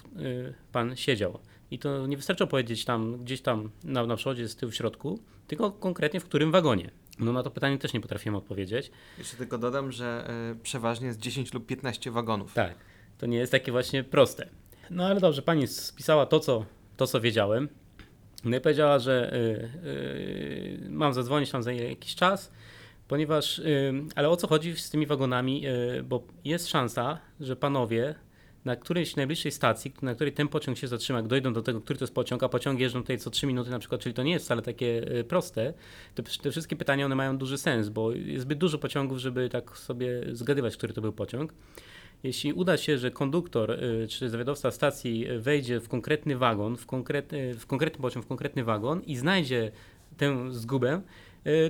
pan siedział. I to nie wystarczyło powiedzieć tam, gdzieś tam na, na przodzie, z tyłu w środku, tylko konkretnie w którym wagonie. No na to pytanie też nie potrafiłem odpowiedzieć. Jeszcze tylko dodam, że y, przeważnie jest 10 lub 15 wagonów. Tak, to nie jest takie właśnie proste. No ale dobrze, pani spisała to, co, to, co wiedziałem. No i powiedziała, że y, y, mam zadzwonić tam za jakiś czas, ponieważ, ale o co chodzi z tymi wagonami, bo jest szansa, że panowie na którejś najbliższej stacji, na której ten pociąg się zatrzyma, jak dojdą do tego, który to jest pociąg, a pociągi jeżdżą tutaj co 3 minuty na przykład, czyli to nie jest wcale takie y, proste, to te wszystkie pytania one mają duży sens, bo jest zbyt dużo pociągów, żeby tak sobie zgadywać, który to był pociąg. Jeśli uda się, że konduktor y, czy zawiadowca stacji y, wejdzie w konkretny wagon, w, konkret, y, w konkretny pociąg, w konkretny wagon i znajdzie tę zgubę,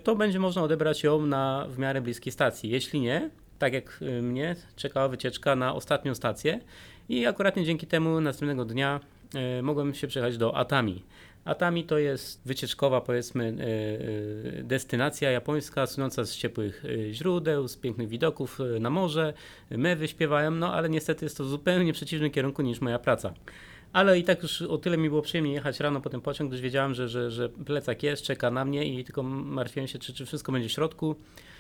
to będzie można odebrać ją na w miarę bliskiej stacji. Jeśli nie, tak jak y, mnie, czekała wycieczka na ostatnią stację i akurat dzięki temu następnego dnia y, mogłem się przejechać do Atami. Atami to jest wycieczkowa, powiedzmy, y, destynacja japońska, słynąca z ciepłych źródeł, z pięknych widoków na morze. Mewy śpiewają, no ale niestety jest to w zupełnie przeciwnym kierunku niż moja praca. Ale i tak już o tyle mi było przyjemnie jechać rano po ten pociąg, gdyż wiedziałem, że, że, że plecak jest, czeka na mnie i tylko martwiłem się, czy, czy wszystko będzie w środku.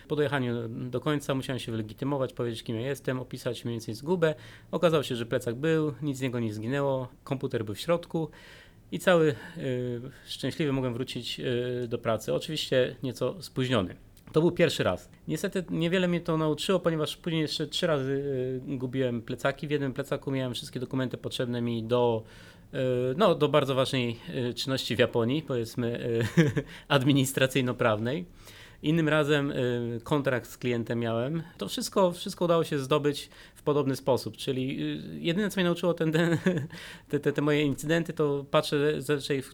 Po dojechaniu do końca musiałem się wylegitymować, powiedzieć kim ja jestem, opisać mniej więcej zgubę. Okazało się, że plecak był, nic z niego nie zginęło, komputer był w środku i cały y, szczęśliwy mogłem wrócić y, do pracy. Oczywiście nieco spóźniony. To był pierwszy raz. Niestety niewiele mnie to nauczyło, ponieważ później jeszcze trzy razy y, gubiłem plecaki. W jednym plecaku miałem wszystkie dokumenty potrzebne mi do, y, no, do bardzo ważnej y, czynności w Japonii, powiedzmy y, administracyjno-prawnej. Innym razem y, kontrakt z klientem miałem. To wszystko, wszystko udało się zdobyć w podobny sposób. Czyli y, jedyne, co mnie nauczyło ten, ten, te, te, te moje incydenty, to patrzę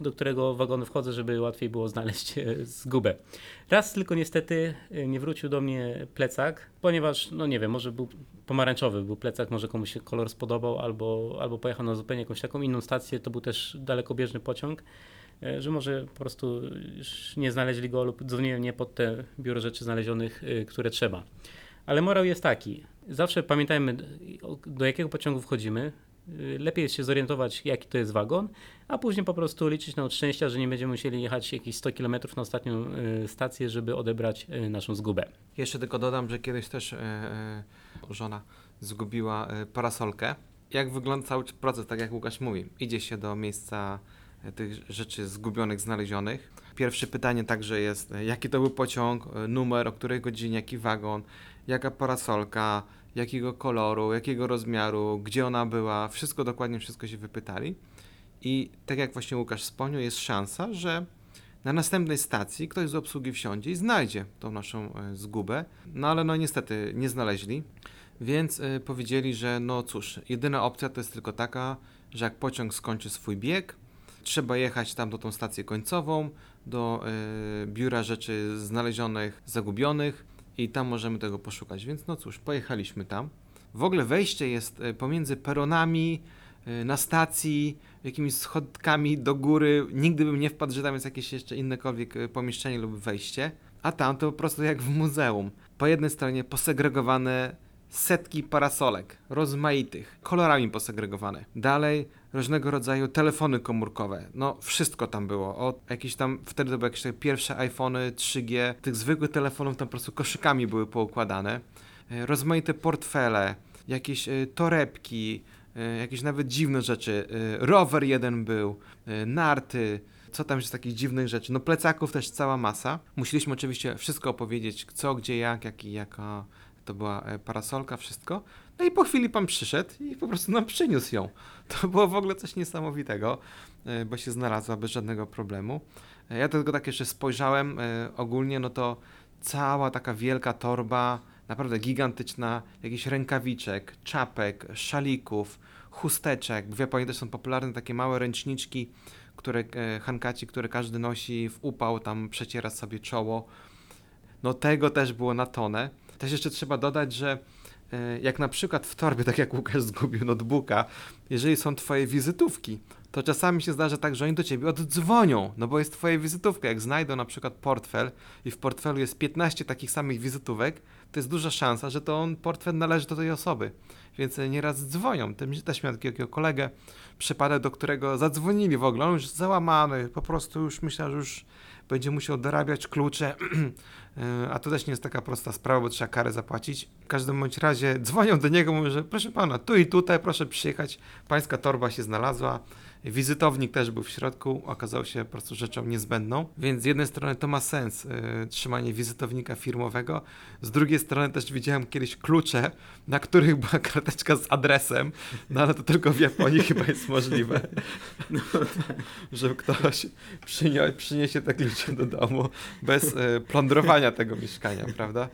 do którego wagonu wchodzę, żeby łatwiej było znaleźć e, zgubę. Raz tylko niestety e, nie wrócił do mnie plecak, ponieważ, no nie wiem, może był pomarańczowy, był plecak, może komuś się kolor spodobał, albo, albo pojechał na zupełnie jakąś taką inną stację, to był też dalekobieżny pociąg, że może po prostu nie znaleźli go lub dzwoniłem nie pod te biuro rzeczy znalezionych, e, które trzeba. Ale morał jest taki, zawsze pamiętajmy do jakiego pociągu wchodzimy, Y, Lepiej jest się zorientować, jaki to jest wagon, a później po prostu liczyć na szczęścia, że nie będziemy musieli jechać jakieś 100 km na ostatnią y, stację, żeby odebrać y, naszą zgubę. Jeszcze tylko dodam, że kiedyś też e, e, żona zgubiła e, parasolkę. Jak wygląda cały proces, tak jak Łukasz mówi? Idzie się do miejsca e, tych rzeczy zgubionych, znalezionych. Pierwsze pytanie także jest, jaki to był pociąg, e, numer, o której godzinie, jaki wagon, jaka parasolka, jakiego koloru, jakiego rozmiaru, gdzie ona była, wszystko dokładnie, wszystko się wypytali. I tak jak właśnie Łukasz wspomniał, jest szansa, że na następnej stacji ktoś z obsługi wsiądzie i znajdzie tą naszą e, zgubę. No ale no niestety nie znaleźli, więc e, powiedzieli, że no cóż, jedyna opcja to jest tylko taka, że jak pociąg skończy swój bieg, trzeba jechać tam do tą stację końcową, do e, biura rzeczy znalezionych, zagubionych i tam możemy tego poszukać. Więc no cóż, pojechaliśmy tam. W ogóle wejście jest e, pomiędzy peronami, e, na stacji, jakimiś schodkami do góry. Nigdy bym nie wpadł, że tam jest jakieś jeszcze innekolwiek pomieszczenie lub wejście. A tam to po prostu jak w muzeum. Po jednej stronie posegregowane setki parasolek, rozmaitych, kolorami posegregowane. Dalej różnego rodzaju telefony komórkowe. No, wszystko tam było. Od jakichś tam, wtedy to były jakieś pierwsze iPhony 3G. Tych zwykłych telefonów tam po prostu koszykami były poukładane. E, Rozmaite portfele, jakieś e, torebki, e, jakieś nawet dziwne rzeczy. Rower jeden był, narty, co tam jest takich dziwnych rzeczy. No plecaków też cała masa. Musieliśmy oczywiście wszystko opowiedzieć, co, gdzie, jak, jaki, jaka to była e, parasolka, wszystko. No i po chwili pan przyszedł i po prostu nam przyniósł ją. To było w ogóle coś niesamowitego, e, bo się znalazła bez żadnego problemu. E, Ja tylko tak jeszcze spojrzałem ogólnie, no to cała taka wielka torba, naprawdę gigantyczna, jakichś rękawiczek, czapek, szalików, chusteczek. W Japonii też są popularne takie małe ręczniczki, które hankaci, które każdy nosi w upał, tam przeciera sobie czoło. No tego też było na tonę. Też jeszcze trzeba dodać, że e, jak na przykład w torbie, tak jak Łukasz zgubił notebooka, jeżeli są twoje wizytówki, to czasami się zdarza tak, że oni do ciebie oddzwonią, no bo jest twoja wizytówka. Jak znajdą na przykład portfel i w portfelu jest 15 takich samych wizytówek, to jest duża szansa, że to on portfel należy do tej osoby. Więc e, nieraz dzwonią. Tym też miałem takiego kolegę, przypadek, do którego zadzwonili w ogóle. On już załamany, po prostu już myślał, że już będzie musiał dorabiać klucze. E, A to też nie jest taka prosta sprawa, bo trzeba karę zapłacić. W każdym bądź razie dzwonią do niego, mówią, że proszę pana, tu i tutaj, proszę przyjechać. Pańska torba się znalazła. Wizytownik też był w środku, okazał się po prostu rzeczą niezbędną. Więc z jednej strony to ma sens, e, trzymanie wizytownika firmowego. Z drugiej strony też widziałem kiedyś klucze, na których była karteczka z adresem, no ale to tylko w Japonii chyba jest możliwe, że ktoś przynie, przyniesie te klucze do domu bez e, plądrowania tego mieszkania, prawda?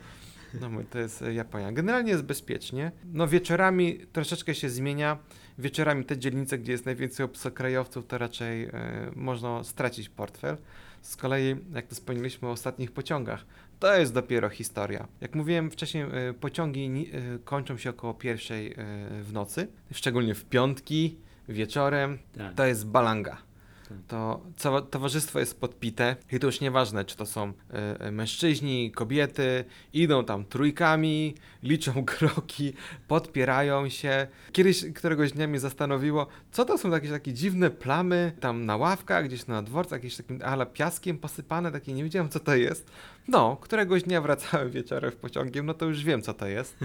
No to jest e, Japonia. Generalnie jest bezpiecznie. No wieczorami troszeczkę się zmienia. Wieczorami te dzielnice, gdzie jest najwięcej obcokrajowców, to raczej e, można stracić portfel. Z kolei, jak to wspomnieliśmy o ostatnich pociągach, to jest dopiero historia. Jak mówiłem wcześniej, e, pociągi e, kończą się około pierwszej e, w nocy, szczególnie w piątki, wieczorem. Tak. To jest balanga. Tak. To towarzystwo jest podpite i to już nieważne, czy to są e, mężczyźni, kobiety, idą tam trójkami, liczą kroki, podpierają się. Kiedyś któregoś dnia mnie zastanowiło, co to są jakieś takie dziwne plamy tam na ławkach, gdzieś na dworcach, jakieś takim ale piaskiem posypane, takie nie wiedziałem co to jest. No, któregoś dnia wracałem wieczorem w pociągiem, no to już wiem co to jest.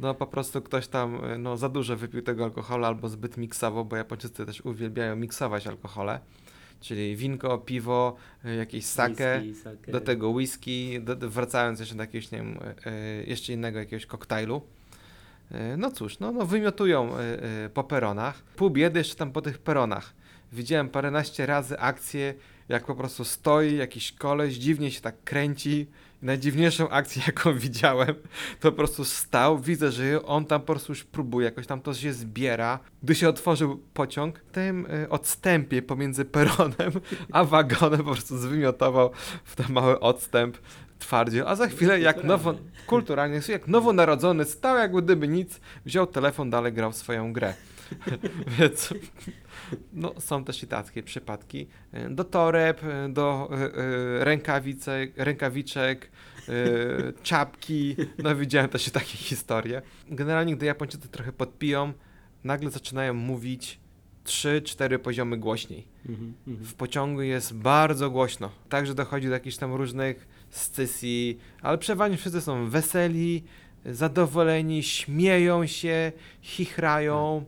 No po prostu ktoś tam e, no, za dużo wypił tego alkoholu albo zbyt miksował, bo Japończycy też uwielbiają miksować alkohole. Czyli winko, piwo, e, jakieś sake, Whisky, sake. do tego whisky, do, wracając jeszcze do jakiegoś, nie wiem, e, jeszcze innego jakiegoś koktajlu. No cóż, no, no wymiotują po peronach. Pół biedy jeszcze tam po tych peronach. Widziałem paręnaście razy akcję, jak po prostu stoi jakiś koleś, dziwnie się tak kręci. Najdziwniejszą akcję, jaką widziałem, to po prostu stał, widzę, że on tam po prostu już próbuje, jakoś tam to się zbiera. Gdy się otworzył pociąg, w tym y, odstępie pomiędzy peronem a wagonem po prostu zwymiotował w ten mały odstęp twardzie, a za chwilę jak nowo, kulturalnie, jak nowonarodzony, stał jak gdyby nic, wziął telefon, dalej grał swoją grę. Więc no, są też i takie przypadki. Do toreb, do e, e, rękawicek, rękawiczek, e, czapki. No widziałem też i takie historie. Generalnie, gdy Japończycy trochę podpiją, nagle zaczynają mówić 3-4 poziomy głośniej. Mhm, mhm. W pociągu jest bardzo głośno. Także dochodzi do jakichś tam różnych scysji, ale przeważnie wszyscy są weseli, zadowoleni, śmieją się, chichrają.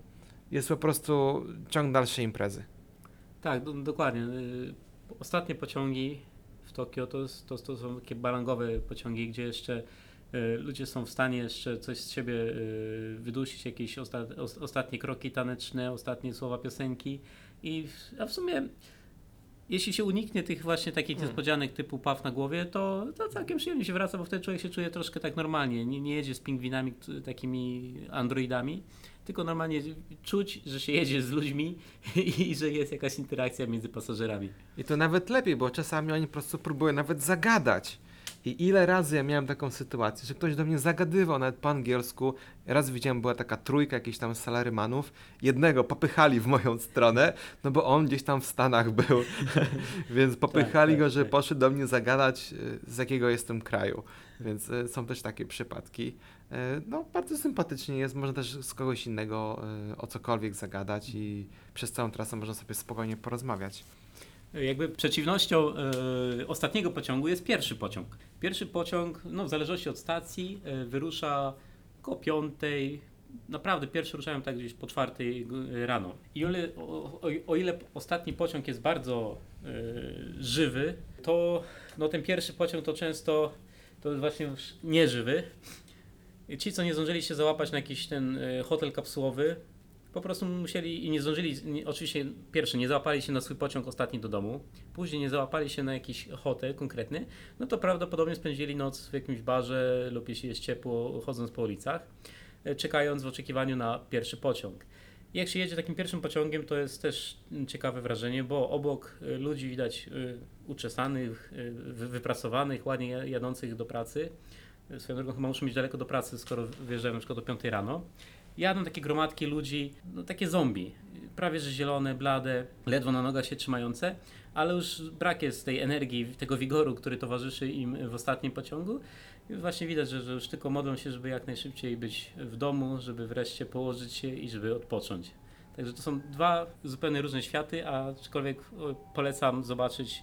Jest po prostu ciąg dalszej imprezy. Tak, do, dokładnie. Y, Ostatnie pociągi w Tokio to, to, to są takie balangowe pociągi, gdzie jeszcze y, ludzie są w stanie jeszcze coś z siebie y, wydusić, jakieś osta, os, ostatnie kroki taneczne, ostatnie słowa piosenki. I w, a w sumie, jeśli się uniknie tych właśnie takich Hmm. niespodzianek typu paw na głowie, to, to całkiem przyjemnie się wraca, bo wtedy człowiek się czuje troszkę tak normalnie. Nie, nie jedzie z pingwinami, takimi androidami, tylko normalnie czuć, że się jedzie z ludźmi i że jest jakaś interakcja między pasażerami. I to nawet lepiej, bo czasami oni po prostu próbują nawet zagadać. I ile razy ja miałem taką sytuację, że ktoś do mnie zagadywał nawet po angielsku. Raz widziałem, była taka trójka jakichś tam salarymanów. Jednego popychali w moją stronę, no bo on gdzieś tam w Stanach był. Więc popychali tak, go, że tak. poszedł do mnie zagadać, y, z jakiego jestem kraju. Więc y, są też takie przypadki. Y, No, bardzo sympatycznie jest. Można też z kogoś innego y, o cokolwiek zagadać i przez całą trasę można sobie spokojnie porozmawiać. Jakby przeciwnością e, ostatniego pociągu jest pierwszy pociąg. Pierwszy pociąg, no w zależności od stacji, e, wyrusza koło piątej, naprawdę pierwszy ruszają tak gdzieś po czwartej rano. I o o, o, ile ostatni pociąg jest bardzo e, żywy, to no, ten pierwszy pociąg to często to jest właśnie nieżywy. Ci, co nie zdążyli się załapać na jakiś ten e, hotel kapsułowy, po prostu musieli i nie zdążyli, oczywiście pierwszy nie załapali się na swój pociąg ostatni do domu, później nie załapali się na jakiś hotel konkretny, no to prawdopodobnie spędzili noc w jakimś barze lub jeśli jest ciepło, chodząc po ulicach, e, czekając w oczekiwaniu na pierwszy pociąg. Jak się jedzie takim pierwszym pociągiem, to jest też mm, ciekawe wrażenie, bo obok e, ludzi widać e, uczesanych, wy- wypracowanych, ładnie jadących do pracy. E, Swoją drogą chyba muszą być daleko do pracy, skoro wyjeżdżają na przykład o 5 rano. Jadą takie gromadki ludzi, no takie zombie, prawie że zielone, blade, ledwo na nogach się trzymające, ale już brak jest tej energii, tego wigoru, który towarzyszy im w ostatnim pociągu. I właśnie widać, że, że już tylko modlą się, żeby jak najszybciej być w domu, żeby wreszcie położyć się i żeby odpocząć. Także to są dwa zupełnie różne światy, a aczkolwiek o, polecam zobaczyć e,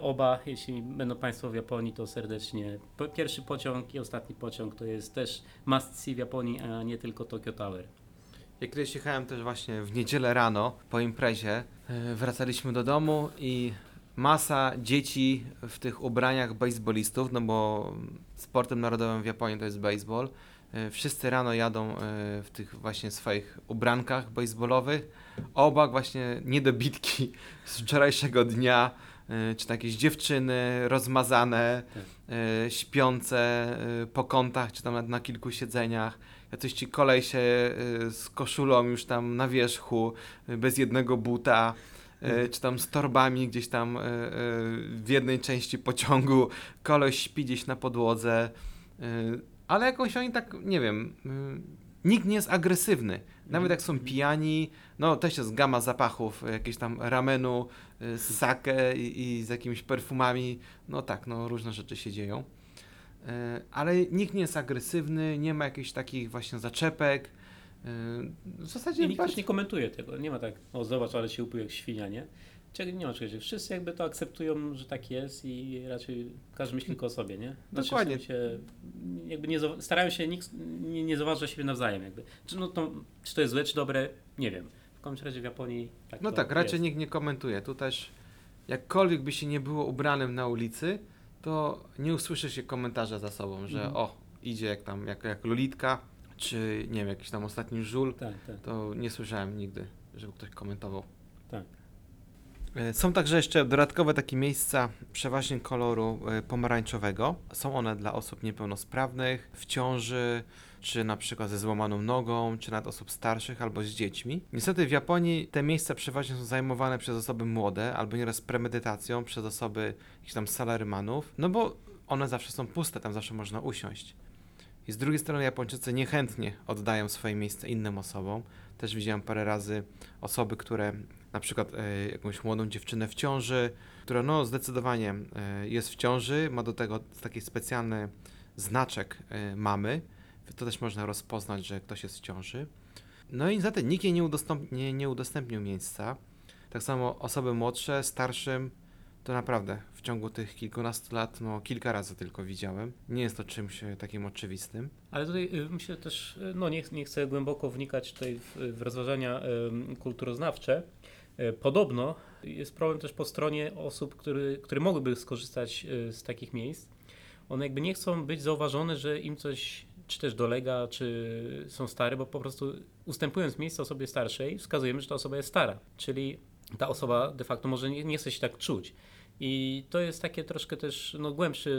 oba. Jeśli będą Państwo w Japonii, to serdecznie. Pierwszy pociąg i ostatni pociąg to jest też must see w Japonii, a nie tylko Tokyo Tower. Ja kiedyś jechałem też właśnie w niedzielę rano po imprezie. e, Wracaliśmy do domu i masa dzieci w tych ubraniach baseballistów, no bo sportem narodowym w Japonii to jest baseball. E, Wszyscy rano jadą e, w tych właśnie swoich ubrankach baseballowych. Obak właśnie niedobitki z wczorajszego dnia, e, czy to jakieś dziewczyny rozmazane, e, śpiące e, po kątach, czy tam na kilku siedzeniach. Jacyś ci kolesie y, z koszulą już tam na wierzchu, bez jednego buta, y, czy tam z torbami gdzieś tam w jednej części pociągu, koleś śpi gdzieś na podłodze, ale jakoś oni tak, nie wiem, nikt nie jest agresywny. Nawet jak są pijani, no też jest gama zapachów, y, jakieś tam ramenu y, z sake i, i z jakimiś perfumami, no tak, no różne rzeczy się dzieją. E, ale nikt nie jest agresywny, nie ma jakichś takich właśnie zaczepek. E, W zasadzie I nikt też bardziej- nie komentuje tego. Nie ma tak, o zobacz, ale się upił jak świnia, nie? Nie ma czegoś. Wszyscy jakby to akceptują, że tak jest i raczej każdy myśli tylko o sobie, nie? Znaczy, Dokładnie. Sensie, jakby nie, starają się, nikt nie, nie zauważa siebie nawzajem jakby. Czy, no to, czy to jest złe, czy dobre, nie wiem. W każdym razie w Japonii tak No tak, raczej jest. nikt nie komentuje. Tu też jakkolwiek by się nie było ubranym na ulicy, to nie usłyszy się komentarza za sobą, że Mhm. o, idzie jak tam, jak, jak Lolitka, czy nie wiem, jakiś tam ostatni żul. Tak, tak. To nie słyszałem nigdy, żeby ktoś komentował. Tak. E, Są także jeszcze dodatkowe takie miejsca, przeważnie koloru e, pomarańczowego. Są one dla osób niepełnosprawnych, w ciąży, czy na przykład ze złamaną nogą, czy nawet osób starszych albo z dziećmi. Niestety w Japonii te miejsca przeważnie są zajmowane przez osoby młode, albo nieraz premedytacją, przez osoby jakichś tam salarymanów, no bo one zawsze są puste, tam zawsze można usiąść. I z drugiej strony Japończycy niechętnie oddają swoje miejsce innym osobom. Też widziałem parę razy osoby, które na przykład e, jakąś młodą dziewczynę w ciąży, która no zdecydowanie e, jest w ciąży, ma do tego taki specjalny znaczek e, mamy. To też można rozpoznać, że ktoś jest w ciąży. No i niestety nikt jej nie, nie, nie udostępnił miejsca. Tak samo osoby młodsze, starszym, to naprawdę w ciągu tych kilkunastu lat, no kilka razy tylko widziałem. Nie jest to czymś takim oczywistym. Ale tutaj y, myślę też, y, no nie, nie chcę głęboko wnikać tutaj w, w rozważania em, kulturoznawcze. E, Podobno jest problem też po stronie osób, który, które mogłyby skorzystać y, z takich miejsc. One jakby nie chcą być zauważone, że im coś czy też dolega, czy są stare, bo po prostu ustępując miejsce osobie starszej, wskazujemy, że ta osoba jest stara. Czyli ta osoba de facto może nie, nie chce się tak czuć. I to jest takie troszkę też no, głębszy,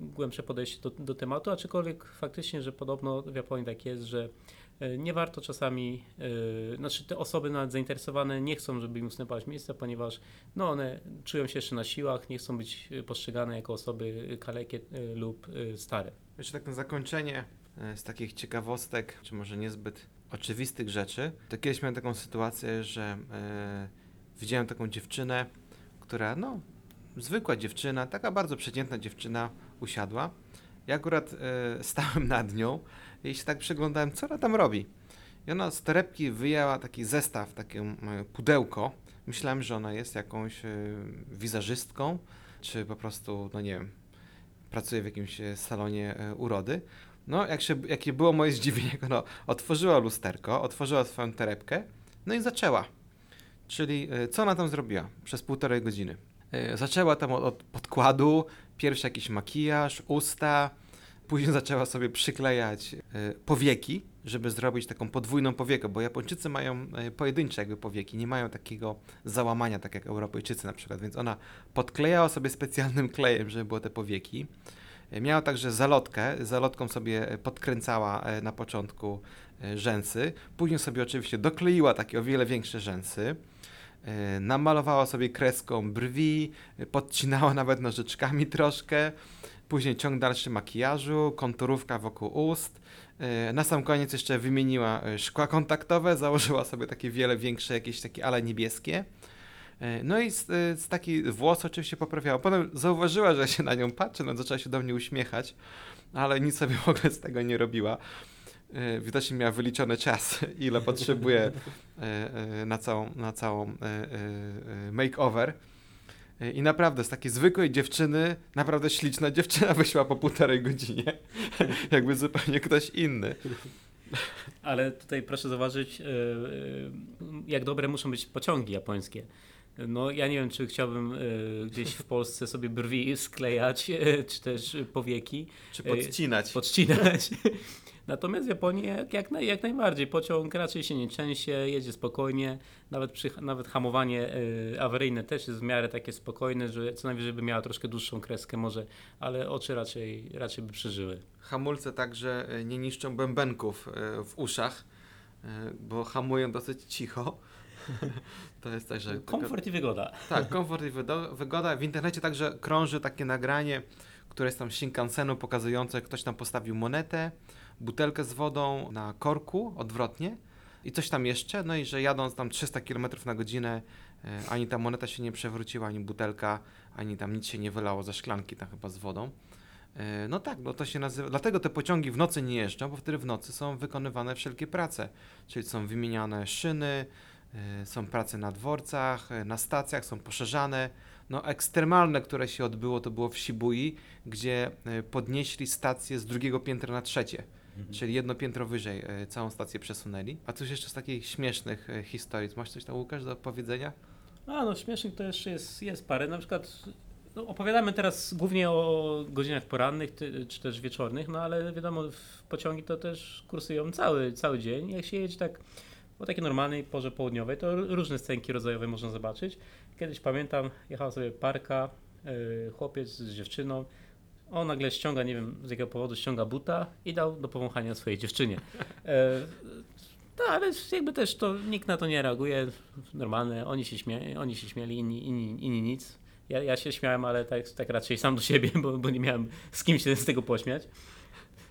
yy, głębsze podejście do, do tematu, aczkolwiek faktycznie, że podobno w Japonii tak jest, że nie warto czasami, yy, znaczy te osoby nawet zainteresowane nie chcą, żeby im ustępować miejsca, ponieważ no, one czują się jeszcze na siłach, nie chcą być yy, postrzegane jako osoby kalekie yy, lub yy, stare. Jeszcze tak na zakończenie e, z takich ciekawostek, czy może niezbyt oczywistych rzeczy, to kiedyś miałem taką sytuację, że e, widziałem taką dziewczynę, która, no, zwykła dziewczyna, taka bardzo przeciętna dziewczyna usiadła. Ja akurat e, stałem nad nią i się tak przyglądałem, co ona tam robi. I ona z torebki wyjęła taki zestaw, takie pudełko. Myślałem, że ona jest jakąś e, wizerzystką, czy po prostu, no nie wiem, pracuje w jakimś e, salonie e, urody. No, jak się, jakie było moje zdziwienie, jak ona otworzyła lusterko, otworzyła swoją torebkę, no i zaczęła. Czyli co ona tam zrobiła przez półtorej godziny? Zaczęła tam od, od podkładu, pierwszy jakiś makijaż, usta, później zaczęła sobie przyklejać e, powieki, żeby zrobić taką podwójną powiekę, bo Japończycy mają e, pojedyncze jakby powieki, nie mają takiego załamania, tak jak Europejczycy na przykład, więc ona podklejała sobie specjalnym klejem, żeby było te powieki. E, Miała także zalotkę, zalotką sobie podkręcała na początku rzęsy, później sobie oczywiście dokleiła takie o wiele większe rzęsy, namalowała sobie kreską brwi, podcinała nawet nożyczkami troszkę, później ciąg dalszy makijażu, konturówka wokół ust, e, na sam koniec jeszcze wymieniła e, szkła kontaktowe, założyła sobie takie wiele większe, jakieś takie ale niebieskie. E, No i z, z taki włos oczywiście poprawiała. Potem zauważyła, że się na nią patrzy, no zaczęła się do mnie uśmiechać, ale nic sobie w ogóle z tego nie robiła. Widocznie miała wyliczony czas, ile potrzebuje na całą, na całą makeover. I naprawdę z takiej zwykłej dziewczyny, naprawdę śliczna dziewczyna wyszła po półtorej godzinie. Jakby zupełnie ktoś inny. Ale tutaj proszę zauważyć, e, e, jak dobre muszą być pociągi japońskie. No ja nie wiem, czy chciałbym e, gdzieś w Polsce sobie brwi sklejać, czy też powieki, Czy podcinać? podcinać. Natomiast w Japonii jak, naj, jak najbardziej. Pociąg raczej się nie trzęsie, jedzie spokojnie. Nawet, przy, nawet hamowanie e, awaryjne też jest w miarę takie spokojne, że co najwyżej by miała troszkę dłuższą kreskę może, ale oczy raczej, raczej by przeżyły. Hamulce także e, nie niszczą bębenków e, w uszach, e, bo hamują dosyć cicho. To jest także... Komfort i wygoda. Tak, komfort i wygoda. W internecie także krąży takie nagranie, które jest tam Shinkansenu pokazujące, ktoś tam postawił monetę, butelkę z wodą na korku odwrotnie i coś tam jeszcze, no i że jadąc tam 300 km na godzinę e, ani ta moneta się nie przewróciła, ani butelka, ani tam nic się nie wylało ze szklanki tam chyba z wodą. E, No tak, no to się nazywa. Dlatego te pociągi w nocy nie jeżdżą, bo wtedy w nocy są wykonywane wszelkie prace. Czyli są wymieniane szyny, e, są prace na dworcach, na stacjach, są poszerzane. No ekstremalne, które się odbyło, to było w Shibui, gdzie podnieśli stację z drugiego piętra na trzecie. Czyli jedno piętro wyżej e, całą stację przesunęli. A coś jeszcze z takich śmiesznych e, historii. Masz coś tam, Łukasz, do powiedzenia? A no śmiesznych to jeszcze jest, jest parę. Na przykład no, opowiadamy teraz głównie o godzinach porannych czy też wieczornych, no ale wiadomo, w pociągi to też kursują cały, cały dzień. Jak się jedzie tak o takiej normalnej porze południowej, to różne scenki rodzajowe można zobaczyć. Kiedyś pamiętam, jechała sobie parka, y, chłopiec z dziewczyną. On nagle ściąga, nie wiem z jakiego powodu, ściąga buta i dał do powąchania swojej dziewczynie. E, no, ale jakby też to nikt na to nie reaguje. Normalne, oni się, śmie oni się śmieli, inni, inni, inni nic. Ja, ja się śmiałem, ale tak, tak raczej sam do siebie, bo, bo nie miałem z kim się z tego pośmiać.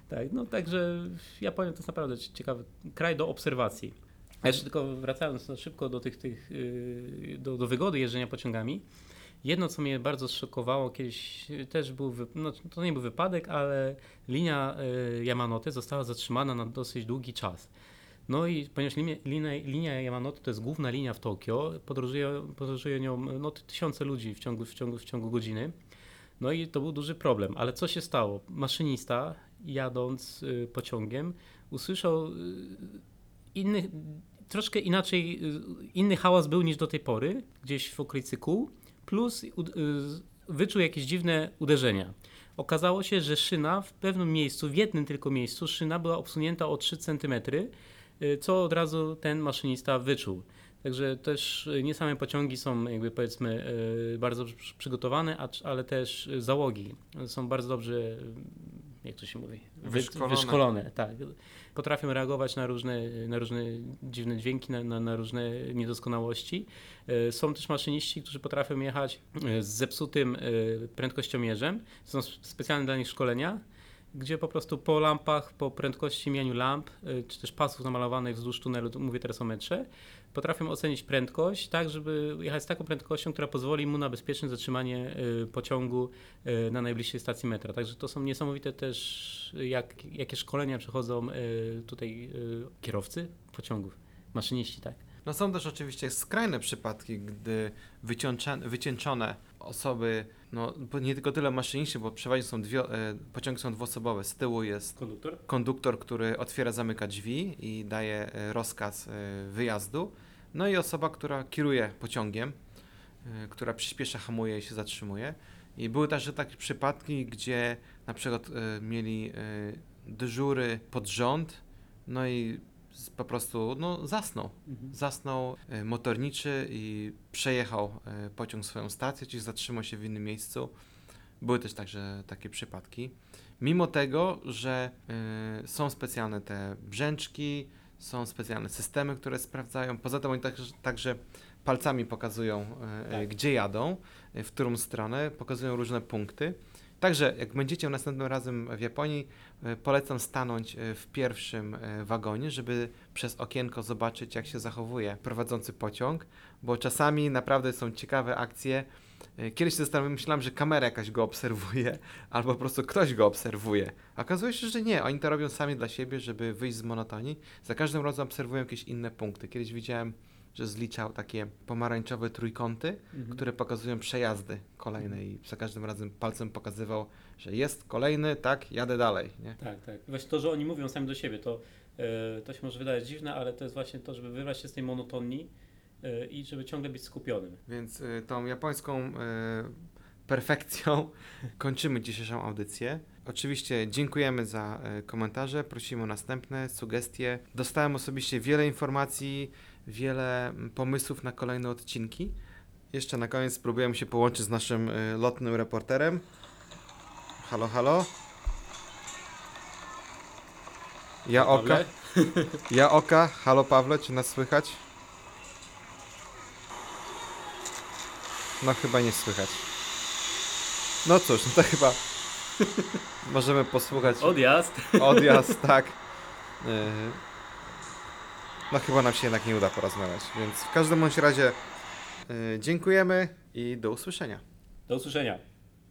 Tak, no także Japonia to jest naprawdę ciekawy kraj do obserwacji. Jeszcze tylko wracając szybko do tych, tych yy, do, do wygody jeżdżenia pociągami. Jedno, co mnie bardzo szokowało, kiedyś też był, no, to nie był wypadek, ale linia y, Yamanote została zatrzymana na dosyć długi czas. No i ponieważ linia, linia, linia Yamanote to jest główna linia w Tokio, podróżuje, podróżuje nią no, tysiące ludzi w ciągu, w, ciągu, w ciągu godziny. No i to był duży problem. Ale co się stało? Maszynista jadąc y, pociągiem usłyszał y, inny, troszkę inaczej, inny hałas był niż do tej pory, gdzieś w okolicy kół, plus y, wyczuł jakieś dziwne uderzenia. Okazało się, że szyna w pewnym miejscu, w jednym tylko miejscu, szyna była obsunięta o 3 cm, y, co od razu ten maszynista wyczuł. Także też y, nie same pociągi są jakby powiedzmy bardzo przy- przygotowane, ale też załogi są bardzo dobrze, jak to się mówi, Wy- Wyszkolone. wyszkolone tak. Potrafią reagować na różne, na różne dziwne dźwięki, na, na, na różne niedoskonałości. Y, Są też maszyniści, którzy potrafią jechać y, z zepsutym y, prędkościomierzem. Są specjalne dla nich szkolenia, gdzie po prostu po lampach, po prędkości mieniu lamp, czy też pasów namalowanych wzdłuż tunelu, tu mówię teraz o metrze, potrafią ocenić prędkość tak, żeby jechać z taką prędkością, która pozwoli mu na bezpieczne zatrzymanie y, pociągu y, na najbliższej stacji metra. Także to są niesamowite też, jak, jakie szkolenia przechodzą y, tutaj kierowcy pociągów, maszyniści, tak. No są też oczywiście skrajne przypadki, gdy wycieńczone osoby, no nie tylko tyle maszyniści, bo przeważnie są dwie, e, pociągi są dwuosobowe. Z tyłu jest Konduktor? konduktor, który otwiera, zamyka drzwi i daje e, rozkaz e, wyjazdu. No i osoba, która kieruje pociągiem, która przyspiesza, hamuje i się zatrzymuje. I były także takie przypadki, gdzie na przykład mieli dyżury pod rząd, no i po prostu no, zasnął. Mhm. Zasnął e, motorniczy i przejechał e, pociąg swoją stację, czyli zatrzymał się w innym miejscu. Były też także takie przypadki. Mimo tego, że e, są specjalne te brzęczki, są specjalne systemy, które sprawdzają. Poza tym oni także, także palcami pokazują, e, Tak. gdzie jadą, e, w którą stronę, pokazują różne punkty. Także jak będziecie następnym razem w Japonii, e, polecam stanąć e, w pierwszym e, wagonie, żeby przez okienko zobaczyć, jak się zachowuje prowadzący pociąg, bo czasami naprawdę są ciekawe akcje. Kiedyś się zastanawiałem, myślałem, że kamera jakaś go obserwuje, albo po prostu ktoś go obserwuje. Okazuje się, że nie, oni to robią sami dla siebie, żeby wyjść z monotonii. Za każdym razem obserwują jakieś inne punkty. Kiedyś widziałem, że zliczał takie pomarańczowe trójkąty, Mhm. które pokazują przejazdy kolejne i za każdym razem palcem pokazywał, że jest kolejny, tak, jadę dalej. Nie? Tak, tak. Właśnie to, że oni mówią sami do siebie, to, e, to się może wydawać dziwne, ale to jest właśnie to, żeby wyrwać się z tej monotonii e, i żeby ciągle być skupionym. Więc y, tą japońską perfekcją kończymy dzisiejszą audycję. Oczywiście dziękujemy za komentarze, prosimy o następne sugestie. Dostałem osobiście wiele informacji, wiele mm, pomysłów na kolejne odcinki. Jeszcze na koniec spróbujemy się połączyć z naszym y, lotnym reporterem. Halo, halo. Ja oka. Pawle? Ja oka. Halo Pawle, czy nas słychać? No chyba nie słychać. No cóż, no to chyba możemy posłuchać Odjazd. odjazd, tak. Yy, No chyba nam się jednak nie uda porozmawiać, więc w każdym bądź razie yy, dziękujemy i do usłyszenia. Do usłyszenia.